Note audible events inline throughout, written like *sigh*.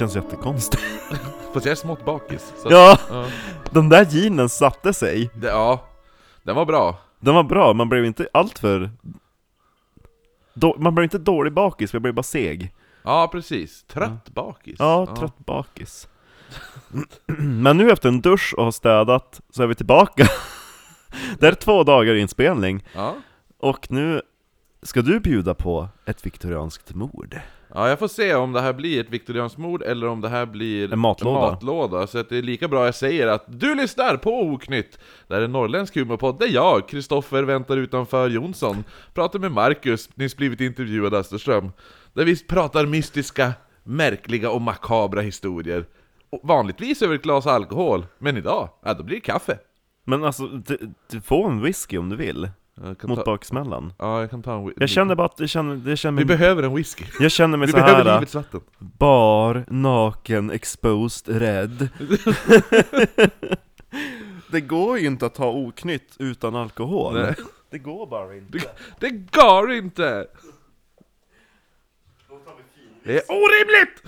Känns jättekonstigt. *laughs* Fast jag är smått bakis. Så, Ja, ja. den där jeansen satte sig. Det, ja, den var bra. Den var bra, man blev inte alltför... Då, man blev inte dålig bakis, man blev bara seg. Ja, precis. Trött bakis. Ja, trött bakis. *clears throat* Men nu efter en dusch och har städat så är vi tillbaka. *laughs* Det är två dagar inspelning, Ja. och nu ska du bjuda på ett viktorianskt mord. Ja, jag får se om det här blir ett viktorianskt mord eller om det här blir En matlåda. matlåda. Så att det är lika bra jag säger att du lyssnar på Oknytt! Det här är en norrländsk humorpodd där jag, Kristoffer väntar utanför Jonsson, pratar med Marcus, nyss blivit intervjuad Österström. Där vi pratar mystiska, märkliga och makabra historier. Och vanligtvis över ett glas alkohol, men idag, ja då blir det kaffe. Men alltså, du, du får en whisky om du vill, mot ta, baksmällan. ja, jag kan ta en whi- Jag känner bara att, jag känner, jag känner Vi mig, behöver en whisky. jag känner mig Vi så behöver här livets vatten. bar, naken, exposed, rädd. *laughs* det går ju inte att ha oknytt utan alkohol. Nej. Det går bara inte. Det går inte! Det är orimligt!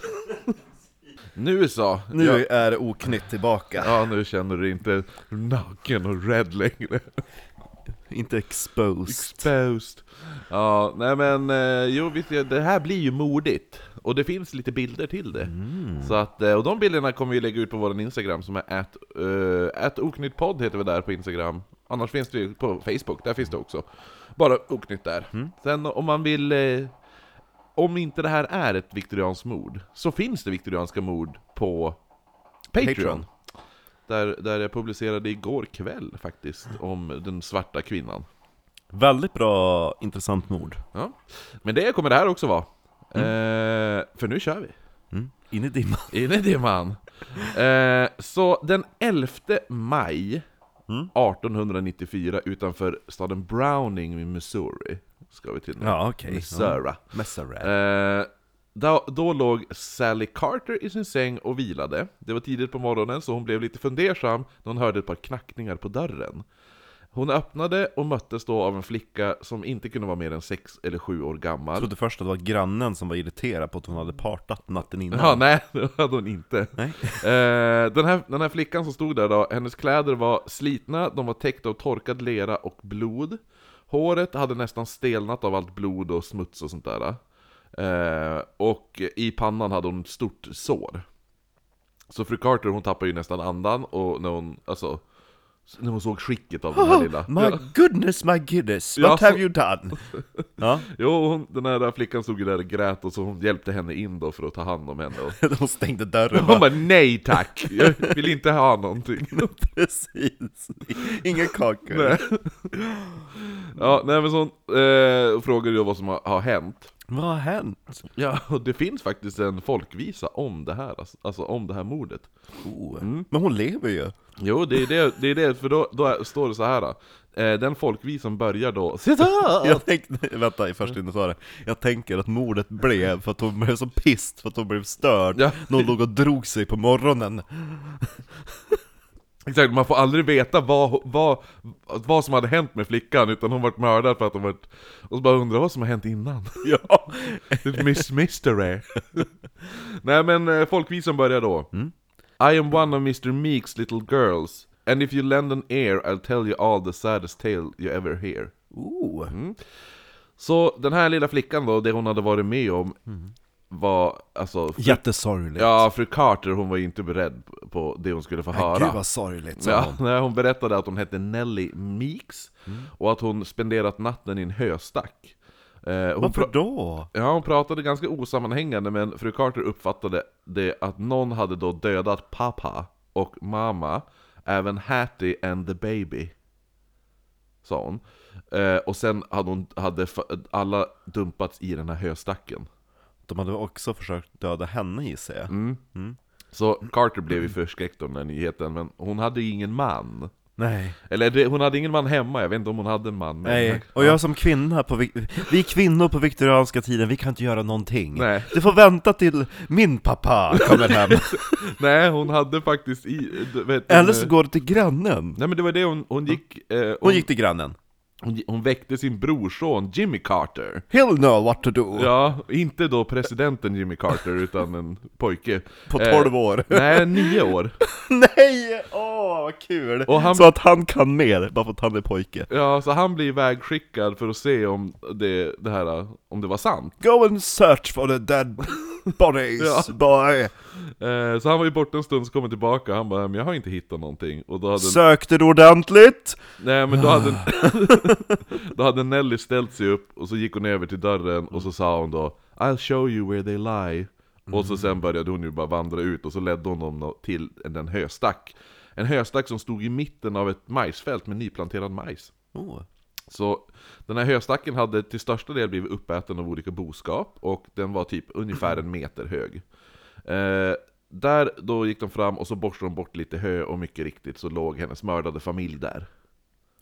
Nu så! Nu Ja, är oknytt tillbaka. ja, nu känner du inte naken och rädd längre. Inte exposed. Exposed. Ja, nej men, eh, jo visst, det här blir ju modigt. Och det finns lite bilder till det. Så att, eh, och de bilderna kommer vi lägga ut på vår Instagram som är at, uh, at oknyttpodd heter vi där på Instagram. Annars finns det ju på Facebook, där finns det också. Bara oknytt där. Sen om man vill, eh, om inte det här är ett viktorianskt mord, så finns det viktorianska mord på Patreon. Patreon. Där, där jag publicerade igår kväll faktiskt, om den svarta kvinnan. Väldigt bra, intressant mord. Ja. Men det kommer det här också vara. Eh, för nu kör vi. Mm. In i dimman. In i dimman. Eh, så den 11 maj Mm. 1894 utanför staden Browning i Missouri, ska vi till nu. Ja, okej. Missouri. Messare. Eh, då, då låg Sally Carter i sin säng och vilade. Det var tidigt på morgonen så hon blev lite fundersam när hon hörde ett par knackningar på dörren. Hon öppnade och möttes då av en flicka som inte kunde vara mer än sex eller sju år gammal. Jag trodde först att det var grannen som var irriterad på att hon hade partat natten innan. Ja, nej, *laughs* det hade hon inte. Nej. *laughs* Eh, den, här, den här flickan som stod där då, hennes kläder var slitna, de var täckta av torkad lera och blod. Håret hade nästan stelnat av allt blod och smuts och sånt där. Eh, och i pannan hade hon ett stort sår. Så fru Carter hon tappade ju nästan andan och när hon, alltså, när hon såg skicket av den här lilla... Oh, My Ja. goodness, my goodness, Ja, what så- have you done? Ja, *laughs* Jo, hon, den här flickan stod ju där och grät och så hon hjälpte henne in då för att ta hand om henne. Och, *laughs* de stängde dörren hon bara, bara nej tack, jag vill inte ha någonting. *laughs* precis. Inga kakor. Nej. Ja, nej men så eh, frågade jag vad som har, har hänt. Vad har hänt? Ja, och det finns faktiskt en folkvisa om det här, alltså, alltså om det här mordet. Oh. Mm. Men hon lever ju. Jo, det är det, det, är det för då, då står det så här. Eh, den folkvisan börjar då! *laughs* Jag tänkte, vänta, i första innan det. Jag tänker att mordet blev för att hon blev så pissed för att hon blev störd Ja. när hon låg och drog sig på morgonen. Exakt, man får aldrig veta vad, vad, vad som hade hänt med flickan, utan hon vart mördad för att hon vart... Och så bara undrar vad som har hänt innan. *laughs* Ja. Ett miss mystery. *laughs* Nej men eh, folkvisan börjar då. Mm. I am one of Mr Meeks little girls, and if you lend an ear I'll tell you all the saddest tale you ever hear. Oh. Så den här lilla flickan då, det hon hade varit med om var alltså... Fru, Jättesorgligt. ja, fru Carter hon var ju inte beredd på det hon skulle få höra. Gud vad sorgligt, sa Ja, hon. *laughs* nej, hon berättade att hon hette Nelly Meeks, och att hon spenderat natten i en höstack. Eh, Varför då? Ja, hon pratade ganska osammanhängande, men fru Carter uppfattade det att någon hade då dödat pappa och mamma, även Hattie and the baby. Sa hon. Eh, och sen hade, hon, hade alla dumpats i den här höstacken. De hade också försökt döda henne gissar jag. Mm. Så Carter blev ju förskräckt av den här nyheten, men hon hade ju ingen man. Nej. Eller det, hon hade ingen man hemma, jag vet inte om hon hade en man. Men, Nej, och jag som kvinna på, vi kvinnor på viktorianska tiden, vi kan inte göra någonting. Nej. Du får vänta till min pappa kommer hem. *laughs* Nej, hon hade faktiskt i... Vet, Eller så går du till grannen. Nej men det var det hon, hon gick... Eh, hon, Hon gick till grannen. Hon, hon väckte sin brorson Jimmy Carter. He'll know what to do! Ja, inte då presidenten Jimmy Carter, utan en pojke. På Eh, 12 år. Nej, nio år. *laughs* Nej! Åh, vad kul! Och han- Så att han kan mer, bara för att han är pojke. Ja, så han blir ivägskickad för att se om det, det här, om det var sant. Go and search for the dead bodies, Ja. boy! Eh, så han var ju borta en stund, så kom han tillbaka, han bara 'Men jag har inte hittat någonting' Och då hade, Sökte du ordentligt? nej men då hade, *laughs* då hade Nelly ställt sig upp, och så gick hon över till dörren, och så sa hon då 'I'll show you where they lie' Och så sen började hon ju bara vandra ut, och så ledde hon dem till en höstack En höstack som stod i mitten av ett majsfält med nyplanterad majs Oh. Så den här höstacken hade till största del blivit uppäten av olika boskap och den var typ ungefär en meter hög. Eh, där då gick de fram och så borstade de bort lite hö och mycket riktigt så låg hennes mördade familj där.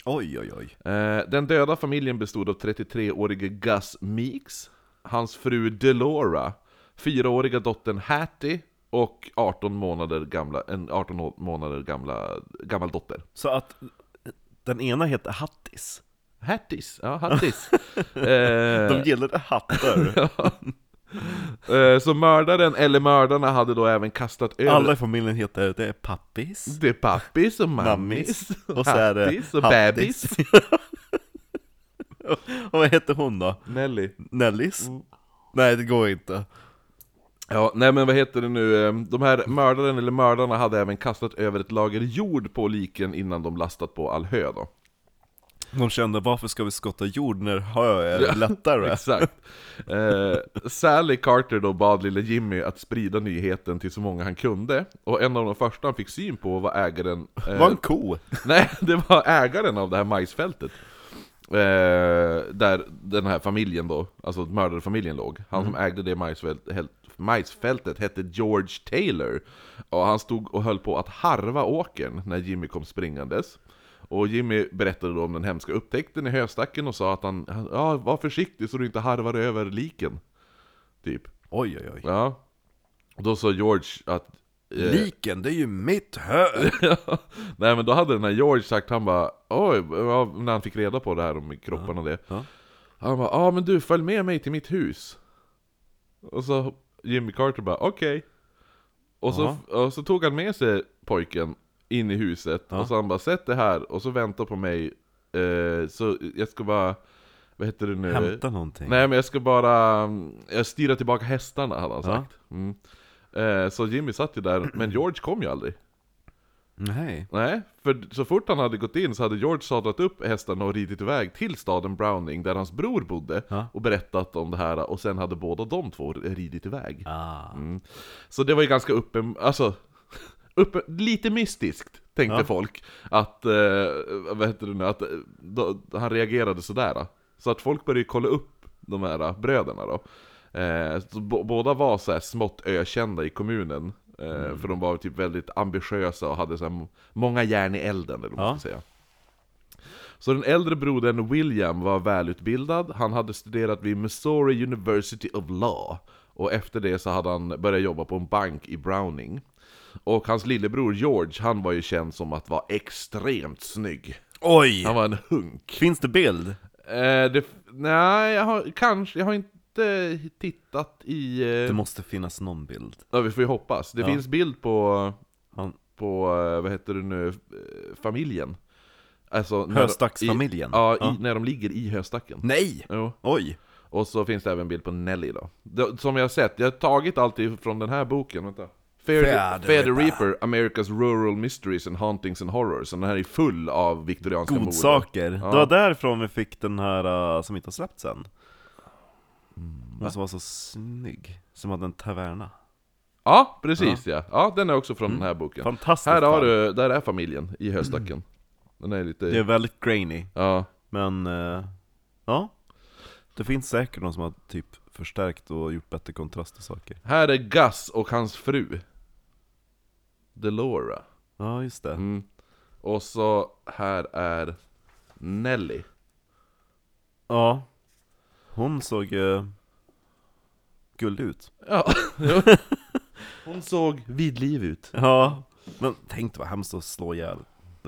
Oj, oj, oj. Eh, den döda familjen bestod av 33-årige Gus Meeks, hans fru Delora, fyraåriga dottern Hattie och 18 månader gamla, en 18 månader gamla, gammal dotter. Så att den ena heter Hattis. Hatties, ja Hatties. *laughs* eh, De gillade hattar. *laughs* Eh, Så mördaren, eller mördarna, hade då även kastat över Alla i familjen heter, det är pappis, Det är pappis och mammis, mammis, *laughs* och så är hattis och hattis. bebis Och vad heter hon då? Nelly Nellis? Mm. Nej, det går inte. Ja, nej men vad heter det nu, Eh, de här mördaren eller mördarna hade även kastat över ett lager jord på liken innan de lastat på all hö då De kände, varför ska vi skotta jord när hö är lättare? *laughs* Exakt eh, Sally Carter då bad lille Jimmy att sprida nyheten till så många han kunde Och en av de första han fick syn på var ägaren eh, Var en ko? *laughs* Nej, det var ägaren av det här majsfältet eh, Där den här familjen då, alltså mördarfamiljen låg Han som ägde det majsfält, helt- majsfältet hette George Taylor Och han stod och höll på att harva åkern när Jimmy kom springandes Och Jimmy berättade då om den hemska upptäckten i höstacken och sa att han, han Ja, var försiktig så du inte harvar över liken. Typ. Oj, oj, oj. Ja. Och då sa George att eh, Liken, det är ju mitt hö! *laughs* Nej men då hade den här George sagt, han bara Oj, ja, när han fick reda på det här om kroppen och det. ja. Han bara, ja men du följ med mig till mitt hus. Och så Jimmy Carter bara, okej. Och, så, och så tog han med sig pojken in i huset Ja. Och så han bara, sätt det här och så vänta på mig eh, Så jag ska bara, vad heter det nu? Hämta någonting. Nej men jag ska bara, jag styra tillbaka hästarna hade han Ja. sagt mm. eh, Så Jimmy satt ju där, men George kom ju aldrig Nej. Nej, för så fort han hade gått in så hade George sadlat upp hästarna och ridit iväg till staden Browning där hans bror bodde Ja. och berättat om det här och sen hade båda de två ridit iväg. Ah. Mm. Så det var ju ganska uppen, alltså, uppen, lite mystiskt tänkte Ja. folk att, eh, vad heter det nu, att eh, då, han reagerade sådär. Så att folk började kolla upp de här bröderna då. Eh, båda var så här smått ökända i kommunen. Eh, För de var typ väldigt ambitiösa och hade så här många järn i elden, eller vad man ska säga. Så den äldre brodern William var välutbildad, han hade studerat vid Missouri University of Law. Och efter det så hade han börjat jobba på en bank i Browning. Och hans lillebror George, han var ju känd som att vara extremt snygg. Oj! Han var en hunk. Finns det bild? Eh, det, nej, jag har kanske, jag har inte tittat i... Det Eh, måste finnas någon bild. ja, vi får ju hoppas. Det Ja. finns bild på, Han, på, eh, vad heter det nu, eh, familjen. Alltså, Höstacksfamiljen? I, ja, Ja. I, när de ligger i höstacken. nej! Jo. Oj! Och så finns det även bild på Nelly då. Det, som jag har sett, jag har tagit allt från den här boken, vänta. Fear, Fear the Reaper. America's Rural Mysteries and Hauntings and Horrors. Så den här är full av viktorianska mord. Godsaker. Ja. Det var därifrån vi fick den här uh, som inte har släppts än. Mm, Den som var så snygg. Som hade en taverna. Ja, precis ja. Ja, den är också från den här boken. Fantastiskt Här har du, där är familjen i höstacken. Den är lite... Det är väldigt grainy. Ja. Men, eh, ja. Det finns säkert någon som har typ förstärkt och gjort bättre kontrast och saker. Här är Gus och hans fru. Delora. Ja, just det. Mm. Och så här är Nelly. Ja. Hon såg uh, gullig ut. Ja. *laughs* Hon såg vid liv ut. Ja. Men tänk vad hemskt att slå ihjäl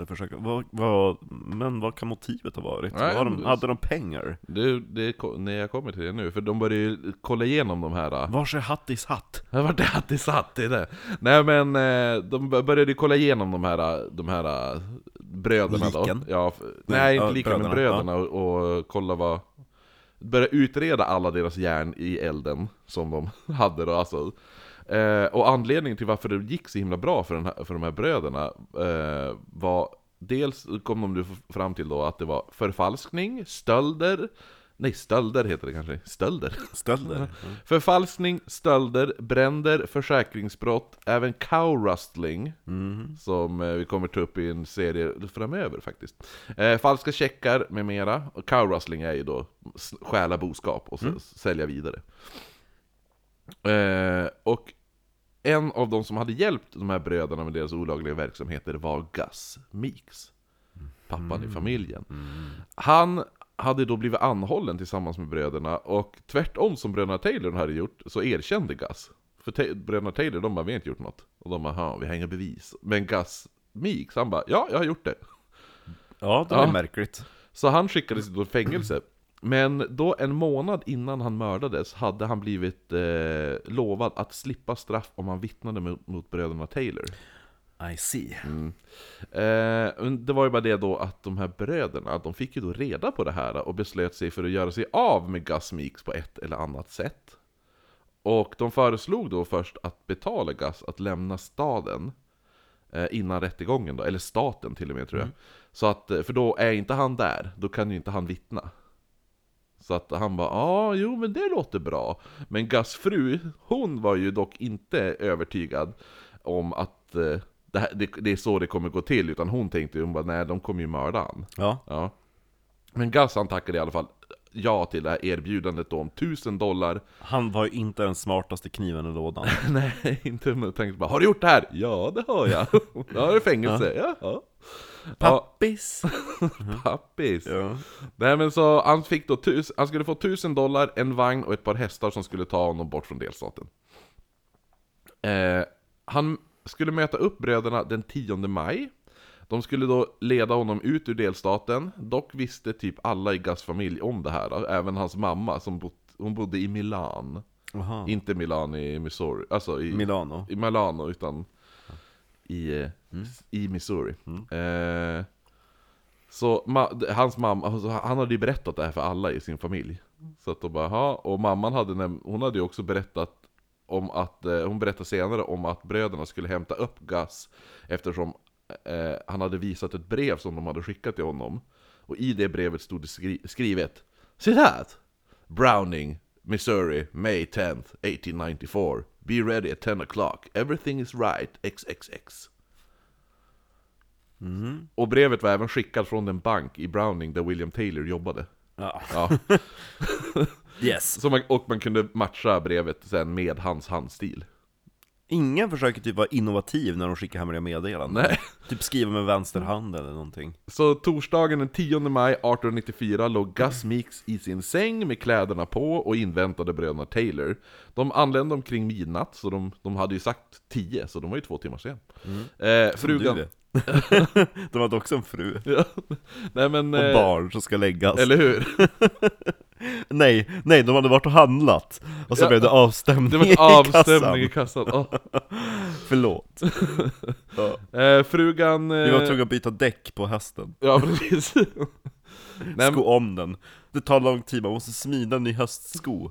försöka, vad, vad, men vad kan motivet ha varit? Nej, Var de, hade de pengar? Det, det, när jag kommer till det nu, för de började ju kolla igenom de här Vars är Hattis hatt? Det var det att det satt i det. Nej men, eh, de började ju kolla igenom de här, de här bröderna Liken? då. Ja, Nej, nej, ja, inte liken, men bröderna, bröderna och, och kolla vad... Börja utreda alla deras järn i elden som de *laughs* hade då alltså. Eh, och anledningen till varför det gick så himla bra för, den här, för de här bröderna eh, var Dels kom de nu fram till då att det var förfalskning, stölder Nej, stölder heter det kanske. Stölder. Stölder? *laughs* Förfalskning, stölder, bränder, försäkringsbrott, även cowrustling, Mm. som eh, vi kommer ta upp i en serie framöver faktiskt. Eh, falska checkar med mera, och cowrustling är ju då stjäla boskap och s- sälja vidare. Eh, och en av de som hade hjälpt de här bröderna med deras olagliga verksamheter var Gus Meeks, pappan i familjen. Han hade då blivit anhållen tillsammans med bröderna, och tvärtom som bröderna Taylor hade gjort, så erkände Gus. För Ta- bröderna Taylor, de bara 'Vi har inte gjort något' Och de bara vi har inga bevis' Men Gus Meeks, han bara 'Ja, jag har gjort det' Ja, det var Ja. I see. Eh, men det var ju bara det då att de här bröderna, de fick ju då reda på det här och beslöt sig för att göra sig av med Gus Meeks på ett eller annat sätt. Och de föreslog då först att betala Gus att lämna staden eh, innan rättegången då, eller staten till och med tror jag. Så att, eh, för då är inte han där, då kan ju inte han vittna. Så att han bara ja, jo men det låter bra. Men Gus fru, hon var ju dock inte övertygad om att eh, det, här, det, det är så det kommer gå till, utan hon tänkte ju, hon bara nej de kommer ju mörda han. Ja. Ja. Men Gus han tackade i alla fall ja till det här erbjudandet då om 1000 dollar. Han var ju inte den smartaste kniven i lådan. *laughs* nej, inte med tänkte bara Har du gjort det här? Ja, det har jag. *laughs* Ja, det är fängelse. Ja. Ja. Pappis! *laughs* pappis. Ja. Nej men så han fick då tus, han skulle få 1000 dollar, en vagn och ett par hästar som skulle ta honom bort från delstaten. Eh, han skulle möta upp bröderna den 10 maj. De skulle då leda honom ut ur delstaten. Dock visste typ alla i Gus familj om det här. Även hans mamma som bott, hon bodde i Milan. Aha. Inte Milan i Missouri, alltså i, Milano. i Milano utan i, eh, i Missouri. Eh, så ma- hans mamma, alltså, han hade ju berättat det här för alla i sin familj. Så att de bara, "Jaha." och mamman hade, hon hade ju också berättat om att, eh, hon berättade senare om att bröderna skulle hämta upp Gus eftersom eh, han hade visat ett brev som de hade skickat till honom. Och i det brevet stod det skri- skrivet Citat! Browning, Missouri, May 10th, 1894. Be ready at 10 o'clock. Everything is right, XXX. Och brevet var även skickat från den bank i Browning där William Taylor jobbade. Ja. Ja. *laughs* Yes. Så man, och man kunde matcha brevet sen med hans handstil. Ingen försöker typ vara innovativ när de skickar hemliga meddelanden. Nej. Typ skriva med vänster hand eller någonting. Så torsdagen den 10 maj 1894 låg Gus Meeks i sin säng med kläderna på och inväntade bröderna Taylor. De anlände omkring midnatt, så de, de hade ju sagt 10, så de var ju två timmar sen. Eh, frugan... *laughs* De hade också en fru. Ja. Nej men... Och eh, barn som ska läggas. Eller hur? *laughs* Nej, nej, de hade varit och handlat. Och så Ja. blev det avstämning Det var *laughs* en avstämning i kassan. Åh. Förlåt. ja. Eh, frugan... Eh, Vi var tvungna att byta däck på hästen. Ja, precis. Nej, Sko om den. Det tar lång tid, man måste smida en ny höstsko.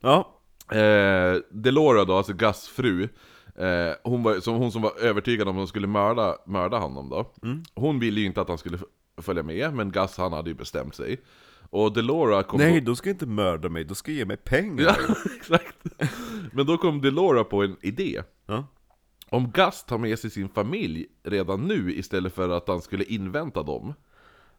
Ja. Eh, Delora då, alltså Gus fru, eh, hon, var, som, hon som var övertygad om att hon skulle mörda, mörda honom då. Hon ville ju inte att han skulle följa med, men Gus han hade ju bestämt sig. Och Delora kom Nej, då... du ska inte mörda mig, du ska ge mig pengar. Ja, *laughs* exakt. Men då kom Delora på en idé. Ja. Om Gus tar med sig sin familj redan nu istället för att han skulle invänta dem,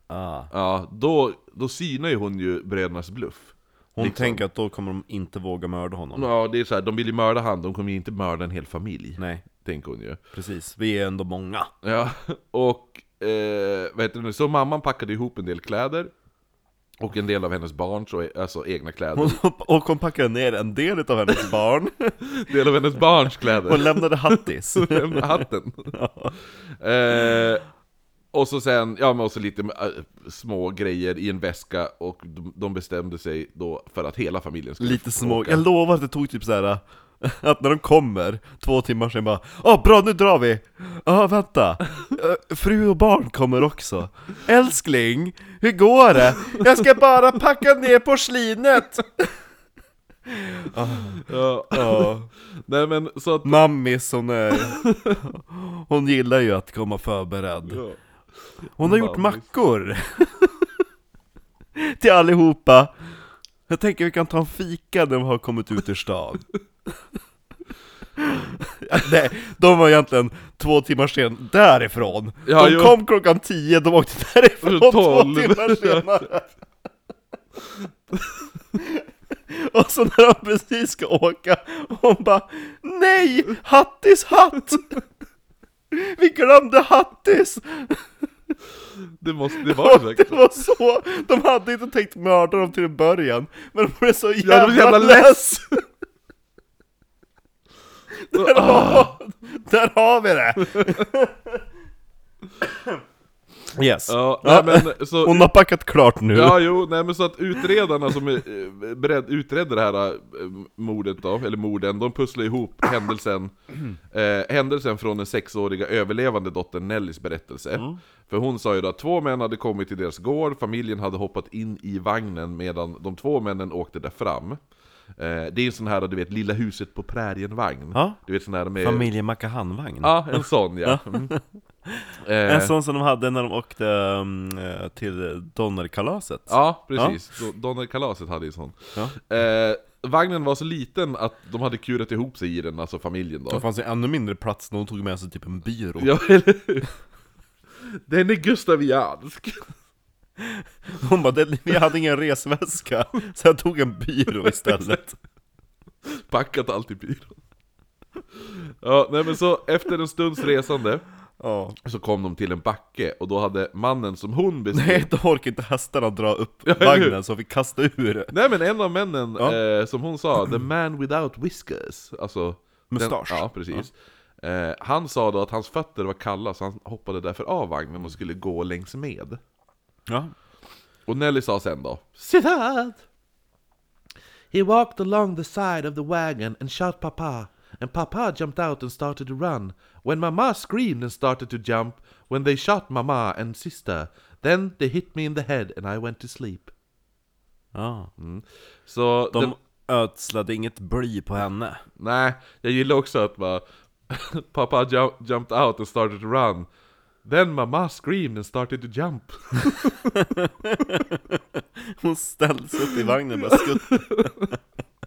Ah. ja, då, då synar ju hon ju brödernas bluff. Hon Liksom. tänker att då kommer de inte våga mörda honom. Ja, det är så här, de vill ju mörda han, de kommer ju inte mörda en hel familj. Nej, Tänker hon ju. precis. Vi är ändå många. Ja, *laughs* och eh, vad heter det nu? Så mamman packade ihop en del kläder Och en del av hennes barns, alltså egna kläder Hon, och hon packade ner en del av hennes *laughs* barn. Del av hennes barns Hon kläder lämnade Hattis. *laughs* Lämna hatten eh, Och så sen, ja men också lite äh, små grejer i en väska och de, de bestämde sig då för att hela familjen skulle Lite små, åka. jag lovar att det tog typ så här att när de kommer, två timmar sen bara Åh bra, nu drar vi! Ja vänta, Eh, fru och barn kommer också Älskling, hur går det? Jag ska bara packa ner porslinet! *laughs* Ja, Ja, nej men så att... mammis hon är... Hon gillar ju att komma förberedd Ja. Hon har gjort mackor! *laughs* Till allihopa! Jag tänker vi kan ta en fika när de har kommit ut ur stan *laughs* Nej, de var egentligen två timmar sen därifrån Ja, De jo. kom klockan tio, de åkte därifrån två timmar *laughs* senare Och så när de precis ska åka, hon bara Nej! Hattis hatt! Vi glömde Hattis! Det måste, det var säkert det var så, de hade inte tänkt mörda dem till en början Men de blev så jävla, Ja, de jävla less! *laughs* Där, har, där har vi det! *laughs* Yes. Ja, nej men så... Hon har packat klart nu. Ja, jo, nej men så att utredarna som är, eh, bered, utredde det här eh, mordet då, eller morden, de pusslar ihop händelsen eh, Händelsen från den sexåriga överlevande dottern Nellys berättelse. För hon sa ju då att två män hade kommit till deras gård, familjen hade hoppat in i vagnen medan de två männen åkte där fram. Eh, Det är en sån här, du vet, lilla huset på prärien-vagn. Ja. Du vet sån här med... Familjemakahanvagn Ja, en sån ja. Mm. Eh, En sån som de hade när de åkte um, till Donnerkalaset Ja, precis. Ja. Donnerkalaset hade ju sån. Ja. Eh, vagnen var så liten att de hade kurat ihop sig i den, alltså familjen Det då. fanns ju ännu mindre plats när hon tog med sig typ en byrå Ja, eller hur? Den är gustaviansk. Hon bara, "Det- vi hade ingen resväska Så jag tog en byrå istället Packat allt i byrån. Ja, nej men så efter en stunds resande Ja. Så kom de till en backe och då hade mannen som hon *laughs* beskrev Nej, då orkade inte hästarna dra upp Ja, vagnen så vi kastade ur. Nej men en av männen, Ja. eh, som hon sa, 'the man without whiskers' Alltså Mustasch. Den, ja, precis. Eh, Han sa då att hans fötter var kalla så han hoppade därför av vagnen och skulle gå längs med. Ja. Och Nelly sa sen då Citat! He walked along the side of the wagon and shot Papa And Papa jumped out and started to run When Mama screamed and started to jump When they shot Mama and sister Then they hit me in the head and I went to sleep. Ja Så De den, ödslade inget bly på henne. Nej, jag gillar också att bara *laughs* Papa jump, jumped out and started to run. Then Mama screamed and started to jump. *laughs* Hon ställde sig upp i vagnen och bara skutt Eh, *laughs*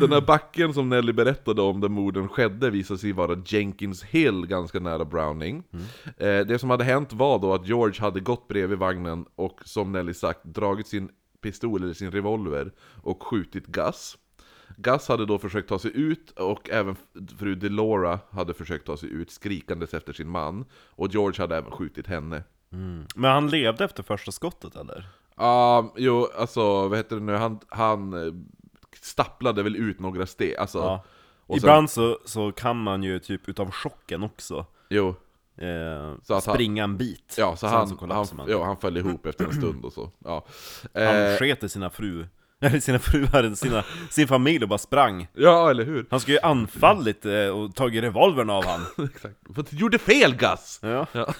den här backen som Nelly berättade om där morden skedde visade sig vara Jenkins Hill ganska nära Browning. Eh, det som hade hänt var då att George hade gått bredvid vagnen och som Nelly sagt dragit sin pistol eller sin revolver och skjutit Gus. Gus hade då försökt ta sig ut och även fru Delora hade försökt ta sig ut skrikandes efter sin man. Och George hade även skjutit henne. Men han levde efter första skottet eller? Ja, jo, alltså vad heter det nu, han, han eh, stapplade väl ut några steg, alltså Ja. och sen- Ibland så, så kan man ju typ utav chocken också Jo, eh, Så att han- springa en bit ja så han, så han, man. ja, han föll ihop efter en stund och så, ja Han eh, sket i sina fru *laughs* Eller sina fruar, sina, sin familj och bara sprang Ja, eller hur? Han skulle ju anfallit eh, och tagit revolvern av han *laughs* Exakt, för du gjorde fel Gus! Ja, Ja.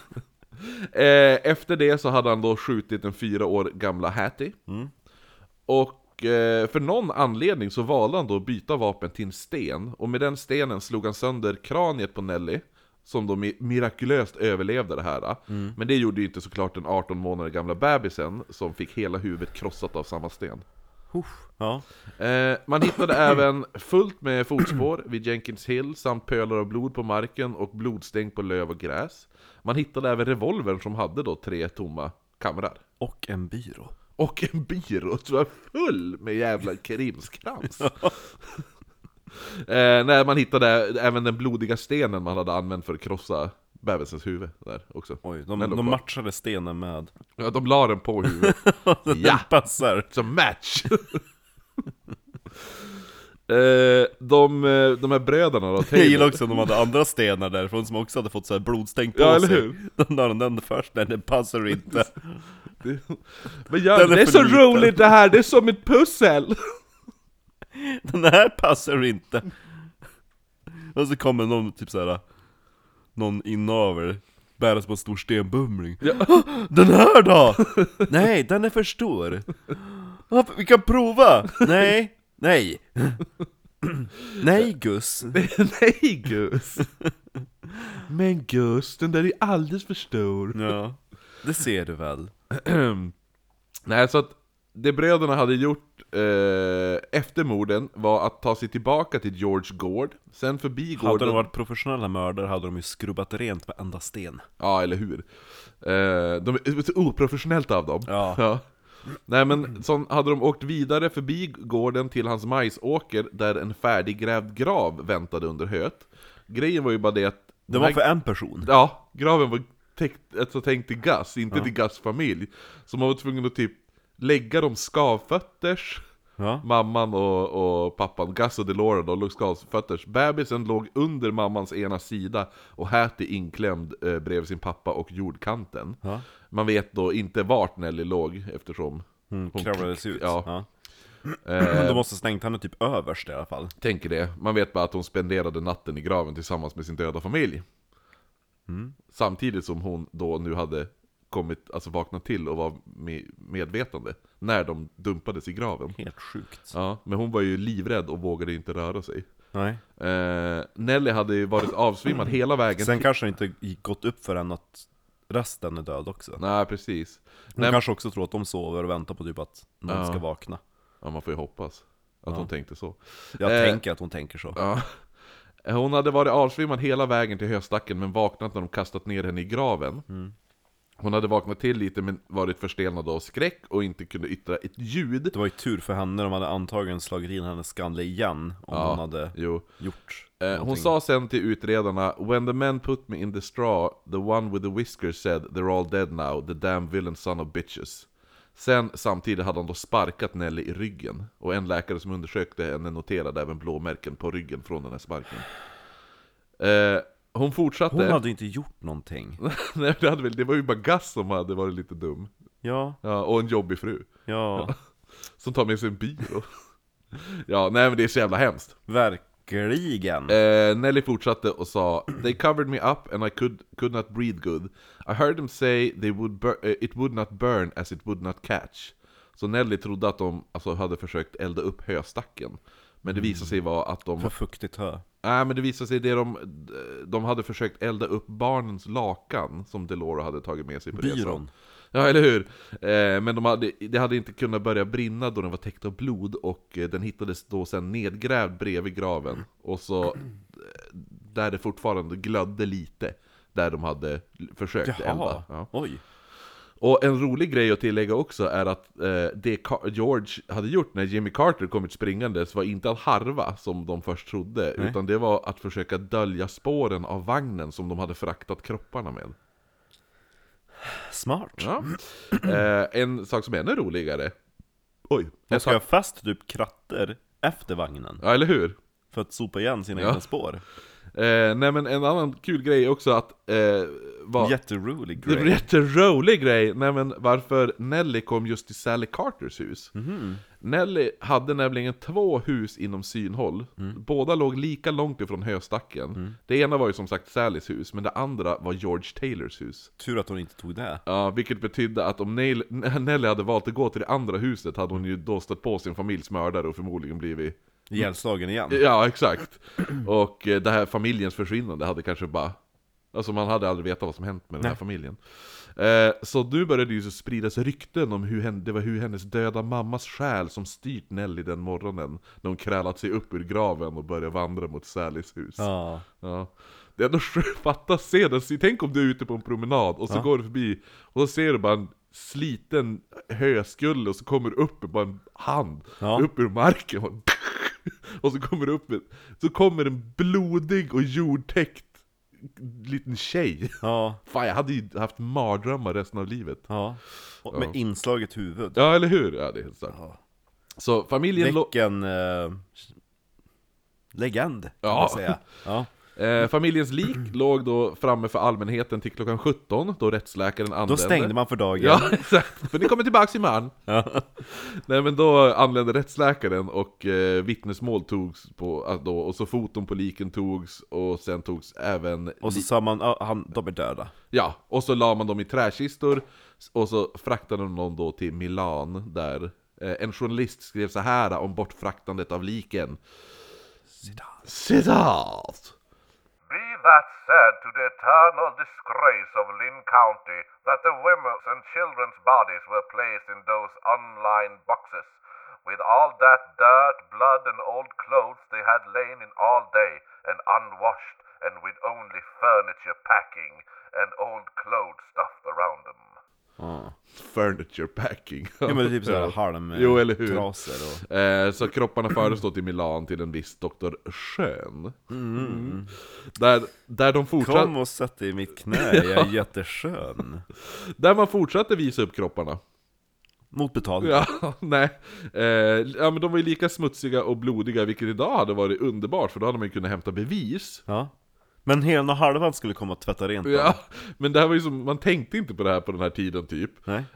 Eh, efter det så hade han då skjutit den fyra år gamla Hattie Mm. Och eh, för någon anledning så valde han då att byta vapen till en sten Och med den stenen slog han sönder kraniet på Nelly Som då mi- mirakulöst överlevde det här Mm. Men det gjorde ju inte såklart den 18 månader gamla bebisen Som fick hela huvudet krossat av samma sten ja. Eh, man hittade *clears throat* även fullt med fotspår vid Jenkins Hill samt pölar av blod på marken och blodstänk på löv och gräs. Man hittade även revolvern som hade då tre tomma kamrar. Och en byrå Och en byrå som var full med jävla krimskrams. *laughs* eh, nej, man hittade även den blodiga stenen man hade använt för att krossa bebisens huvud där också. Oj, de, de matchade stenen med Ja, de la den på huvudet. *laughs* Den Ja. passar Som match! *laughs* Eh, de, eh, de här bröderna då, Jag Taylor. gillar också att de hade andra stenar därifrån som också hade fått så här blodstänk på Ja, sig. hur? Den har den först, den den passar inte. Men ja, Den är det är för så liten. roligt det här, det är som ett pussel! Den här passar inte. Och så kommer någon typ såhär, någon inavel, bäras på en stor stenbumling. Ja. Den här då? Nej, den är för stor. Vi kan prova! Nej, nej. *laughs* Nej Gus. *laughs* Nej Gus! Men Gus, den där är alldeles för stor. Ja, det ser du väl? *clears throat* Nej, så att det bröderna hade gjort eh, efter morden var att ta sig tillbaka till George Gård, sen förbi Hade gården... de varit professionella mördare hade de ju skrubbat rent varenda sten. Ja, eller hur? Eh, de är så oprofessionellt av dem. Ja. Nej men så hade de åkt vidare förbi gården till hans majsåker där en färdiggrävd grav väntade under höet. Grejen var ju bara det att... Det var för en person. Ja, graven var täckt, alltså tänkt till Gus, inte Ja. till Gus familj. Så man var tvungen att typ lägga dem skavfötters, Ja. mamman och, och pappan, Gus och Delora då, låg skavfötters. Bebisen låg under mammans ena sida och Hattie inklämd eh, bredvid sin pappa och jordkanten. Ja. Man vet då inte vart Nelly låg eftersom Hon Hon kravlades ut. ja. Ja. eh, *clears throat* De måste ha stängt henne typ överst i alla fall. Tänker det. Man vet bara att hon spenderade natten i graven tillsammans med sin döda familj. Mm. Samtidigt som hon då nu hade kommit, alltså vaknat till och var med, medvetande när de dumpades i graven. Helt sjukt. Ja, men hon var ju livrädd och vågade inte röra sig. Nej. Eh, Nelly hade ju varit avsvimmad *clears throat* hela vägen Sen till... kanske det inte gick- gått upp för henne att resten är död också. Nej, precis. Nej, kanske också tror att de sover och väntar på typ att någon Ja. ska vakna. ja, man får ju hoppas att hon tänkte så. Jag Eh. tänker att hon tänker så. Ja. *laughs* Hon hade varit avsvimmad hela vägen till höstacken men vaknat när de kastat ner henne i graven. Hon hade vaknat till lite men varit förstelnad av skräck och inte kunde yttra ett ljud. Det var ju tur för henne, de hade antagligen slagit in hennes skalle igen om Ja. hon hade Jo. gjort Eh, hon någonting. sa sen till utredarna When the men put me in the straw, the one with the whiskers said They're all dead now, the damn villain son of bitches. Sen samtidigt hade han då sparkat Nelly i ryggen. Och en läkare som undersökte henne noterade även blåmärken på ryggen från den här sparken. Eh, hon fortsatte... Hon hade inte gjort någonting. *laughs* Nej, det, hade väl, det var ju bara Gus som hade varit lite dum. Ja, Ja, och en jobbig fru. ja, *laughs* Som tar med sig en byrå. *laughs* ja, nej men det är så jävla hemskt. verkligen. Eh, Nelly fortsatte och sa They covered me up and I could, could not breathe good. I heard them say they would eh, it would not burn as it would not catch. Så Nelly trodde att de alltså, hade försökt elda upp höstacken. Men det visade sig vara att de... För fuktigt hö. Nej men det visade sig det de... De hade försökt elda upp barnens lakan som Delora hade tagit med sig på resan. Byrån. Ja, eller hur? Eh, men de hade, det hade inte kunnat börja brinna då den var täckt av blod och eh, den hittades då sen nedgrävd bredvid graven. Och så, eh, där det fortfarande glödde lite, där de hade försökt elda. Jaha, Ja. oj. Och en rolig grej att tillägga också är att eh, det George hade gjort när Jimmy Carter kommit springandes var inte att harva som de först trodde, Nej. utan det var att försöka dölja spåren av vagnen som de hade fraktat kropparna med. Smart. Ja. *clears throat* Eh, en sak som är ännu roligare. Oj. En ska ha fast typ kratter efter vagnen. ja, eller hur? För att sopa igen sina Ja. egna spår. Eh, nej men en annan kul grej också att... Eh, var, Jätterolig grej. jätterolig grej, nej men varför Nelly kom just till Sally Carters hus. Mhm. Nelly hade nämligen två hus inom synhåll. Mm. Båda låg lika långt ifrån höstacken. Det ena var ju som sagt Sallys hus, men det andra var George Taylors hus. Tur att hon inte tog det. Ja, vilket betydde att om *laughs* Nelly hade valt att gå till det andra huset hade hon ju då stött på sin familjs mördare och förmodligen blivit Ihjälslagen igen. Ja, exakt. Och eh, det här familjens försvinnande hade kanske bara... Alltså man hade aldrig vetat vad som hänt med den här Nej. familjen. Eh, så nu började det ju så spridas rykten om hur hen, det var hur hennes döda mammas själ som styrt Nelly den morgonen. När hon krälat sig upp ur graven och började vandra mot Sallys hus. Ja. Ja. Det är ändå sjukt, *laughs* fatta Se- tänk om du är ute på en promenad och så Ja. går du förbi och så ser du bara en sliten höskulle och så kommer upp bara en hand Ja. upp ur marken och, *laughs* och så kommer det upp en, så kommer en blodig och jordtäckt liten tjej. Ja. Fan jag hade ju haft mardrömmar resten av livet. Ja. Och med Ja. inslaget huvud. Ja eller hur? Ja det är helt stört. Ja. Så familjen. Vilken... Eh, Legend, kan Ja. man säga. *laughs* Ja. Eh, familjens lik *clears throat* låg då framme för allmänheten till klockan 17, då rättsläkaren anlände. Då stängde man för dagen. Ja, *laughs* exakt. För ni kommer tillbaks imorgon. *laughs* Nej men då anlände rättsläkaren och eh, vittnesmål togs på, ah, då, och så foton på liken togs och sen togs även... Och så sa man, ja, han, de är döda. Ja, och så la man dem i träkistor och så fraktade de dem då till Milan där eh, en journalist skrev så här om bortfraktandet av liken. Citat! Be that said to the eternal disgrace of Lynn County that the women's and children's bodies were placed in those unlined boxes, with all that dirt, blood, and old clothes they had lain in all day, and unwashed, and with only furniture packing and old clothes stuffed around them. Ja. Furniture packing. Ja men det är typ såhär Ja. halm Jo, eller hur? trasor och... Eh, så kropparna fördes då till Milan till en viss doktor Schön. Mm. Där, där de fortsatte... Kom och sätt dig i mitt knä, jag är *laughs* jätteskön. Där man fortsatte visa upp kropparna. Mot betalning. Ja, *laughs* nej. Eh, ja men de var ju lika smutsiga och blodiga, vilket idag hade varit underbart, för då hade man ju kunnat hämta bevis. Ja. Men hela halvan skulle komma och tvätta rent. Ja, men det här var ju som, man tänkte inte på det här på den här tiden typ.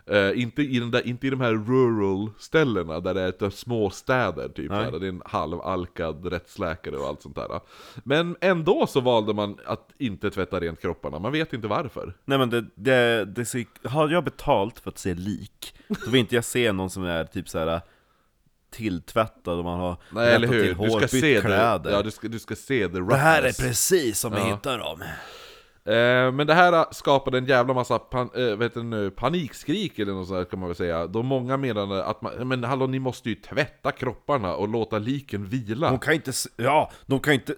Eh, inte, i den där, inte i de här rural ställena där det är små städer typ, där det är en halvalkad rättsläkare och allt sånt där. Men ändå så valde man att inte tvätta rent kropparna, man vet inte varför. Nej men det, det, det ser, har jag betalt för att se lik, då vill inte jag se någon som är typ såhär tilltvättad och man har Nej eller hur? till Du hår, ska bytt se kläder. det, ja, du ska, du ska se the Det här är precis som vi Ja. hittar dem. Eh, men det här skapade en jävla massa pan, eh, vet du panikskrik eller något sånt här kan man väl säga. Då många menade att man, men hallå ni måste ju tvätta kropparna och låta liken vila. De kan inte, ja, de kan inte...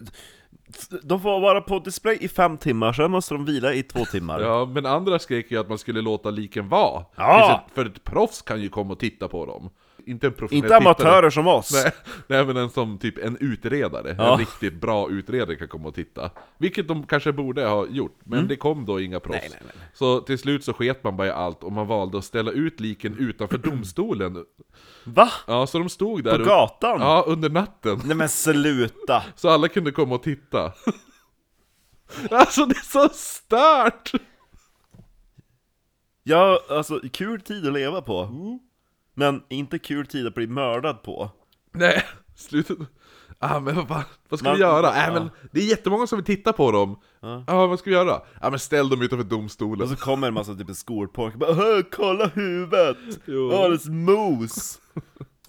De får vara på display i fem timmar, sen måste de vila i två timmar. Ja, men andra skrek ju att man skulle låta liken vara. Ja! För ett proffs kan ju komma och titta på dem. Inte en professionell Inte amatörer tittare. som oss. Nej, nej men en som typ en utredare, Ja. en riktigt bra utredare kan komma och titta. Vilket de kanske borde ha gjort, men det kom då inga proffs. Mm. Nej, nej, nej. Så till slut så sket man bara i allt och man valde att ställa ut liken utanför domstolen. Va? Ja, så de stod där På gatan? Ja, under natten. Nej men sluta! *laughs* Så alla kunde komma och titta. *laughs* alltså det är så stört! Ja, alltså kul tid att leva på. Men inte kul tid att bli mördad på. Nej, *laughs* slutet. Ah, men vad, fan, vad ska Man- vi göra? ja. Äh, men det är jättemånga som vill titta på dem. Ja, vad ska vi göra? Ja men ställ dem utanför domstolen. Och så kommer en massa typ skolpojkar bara "Åh, kolla huvudet! Jo. Är mos! *laughs*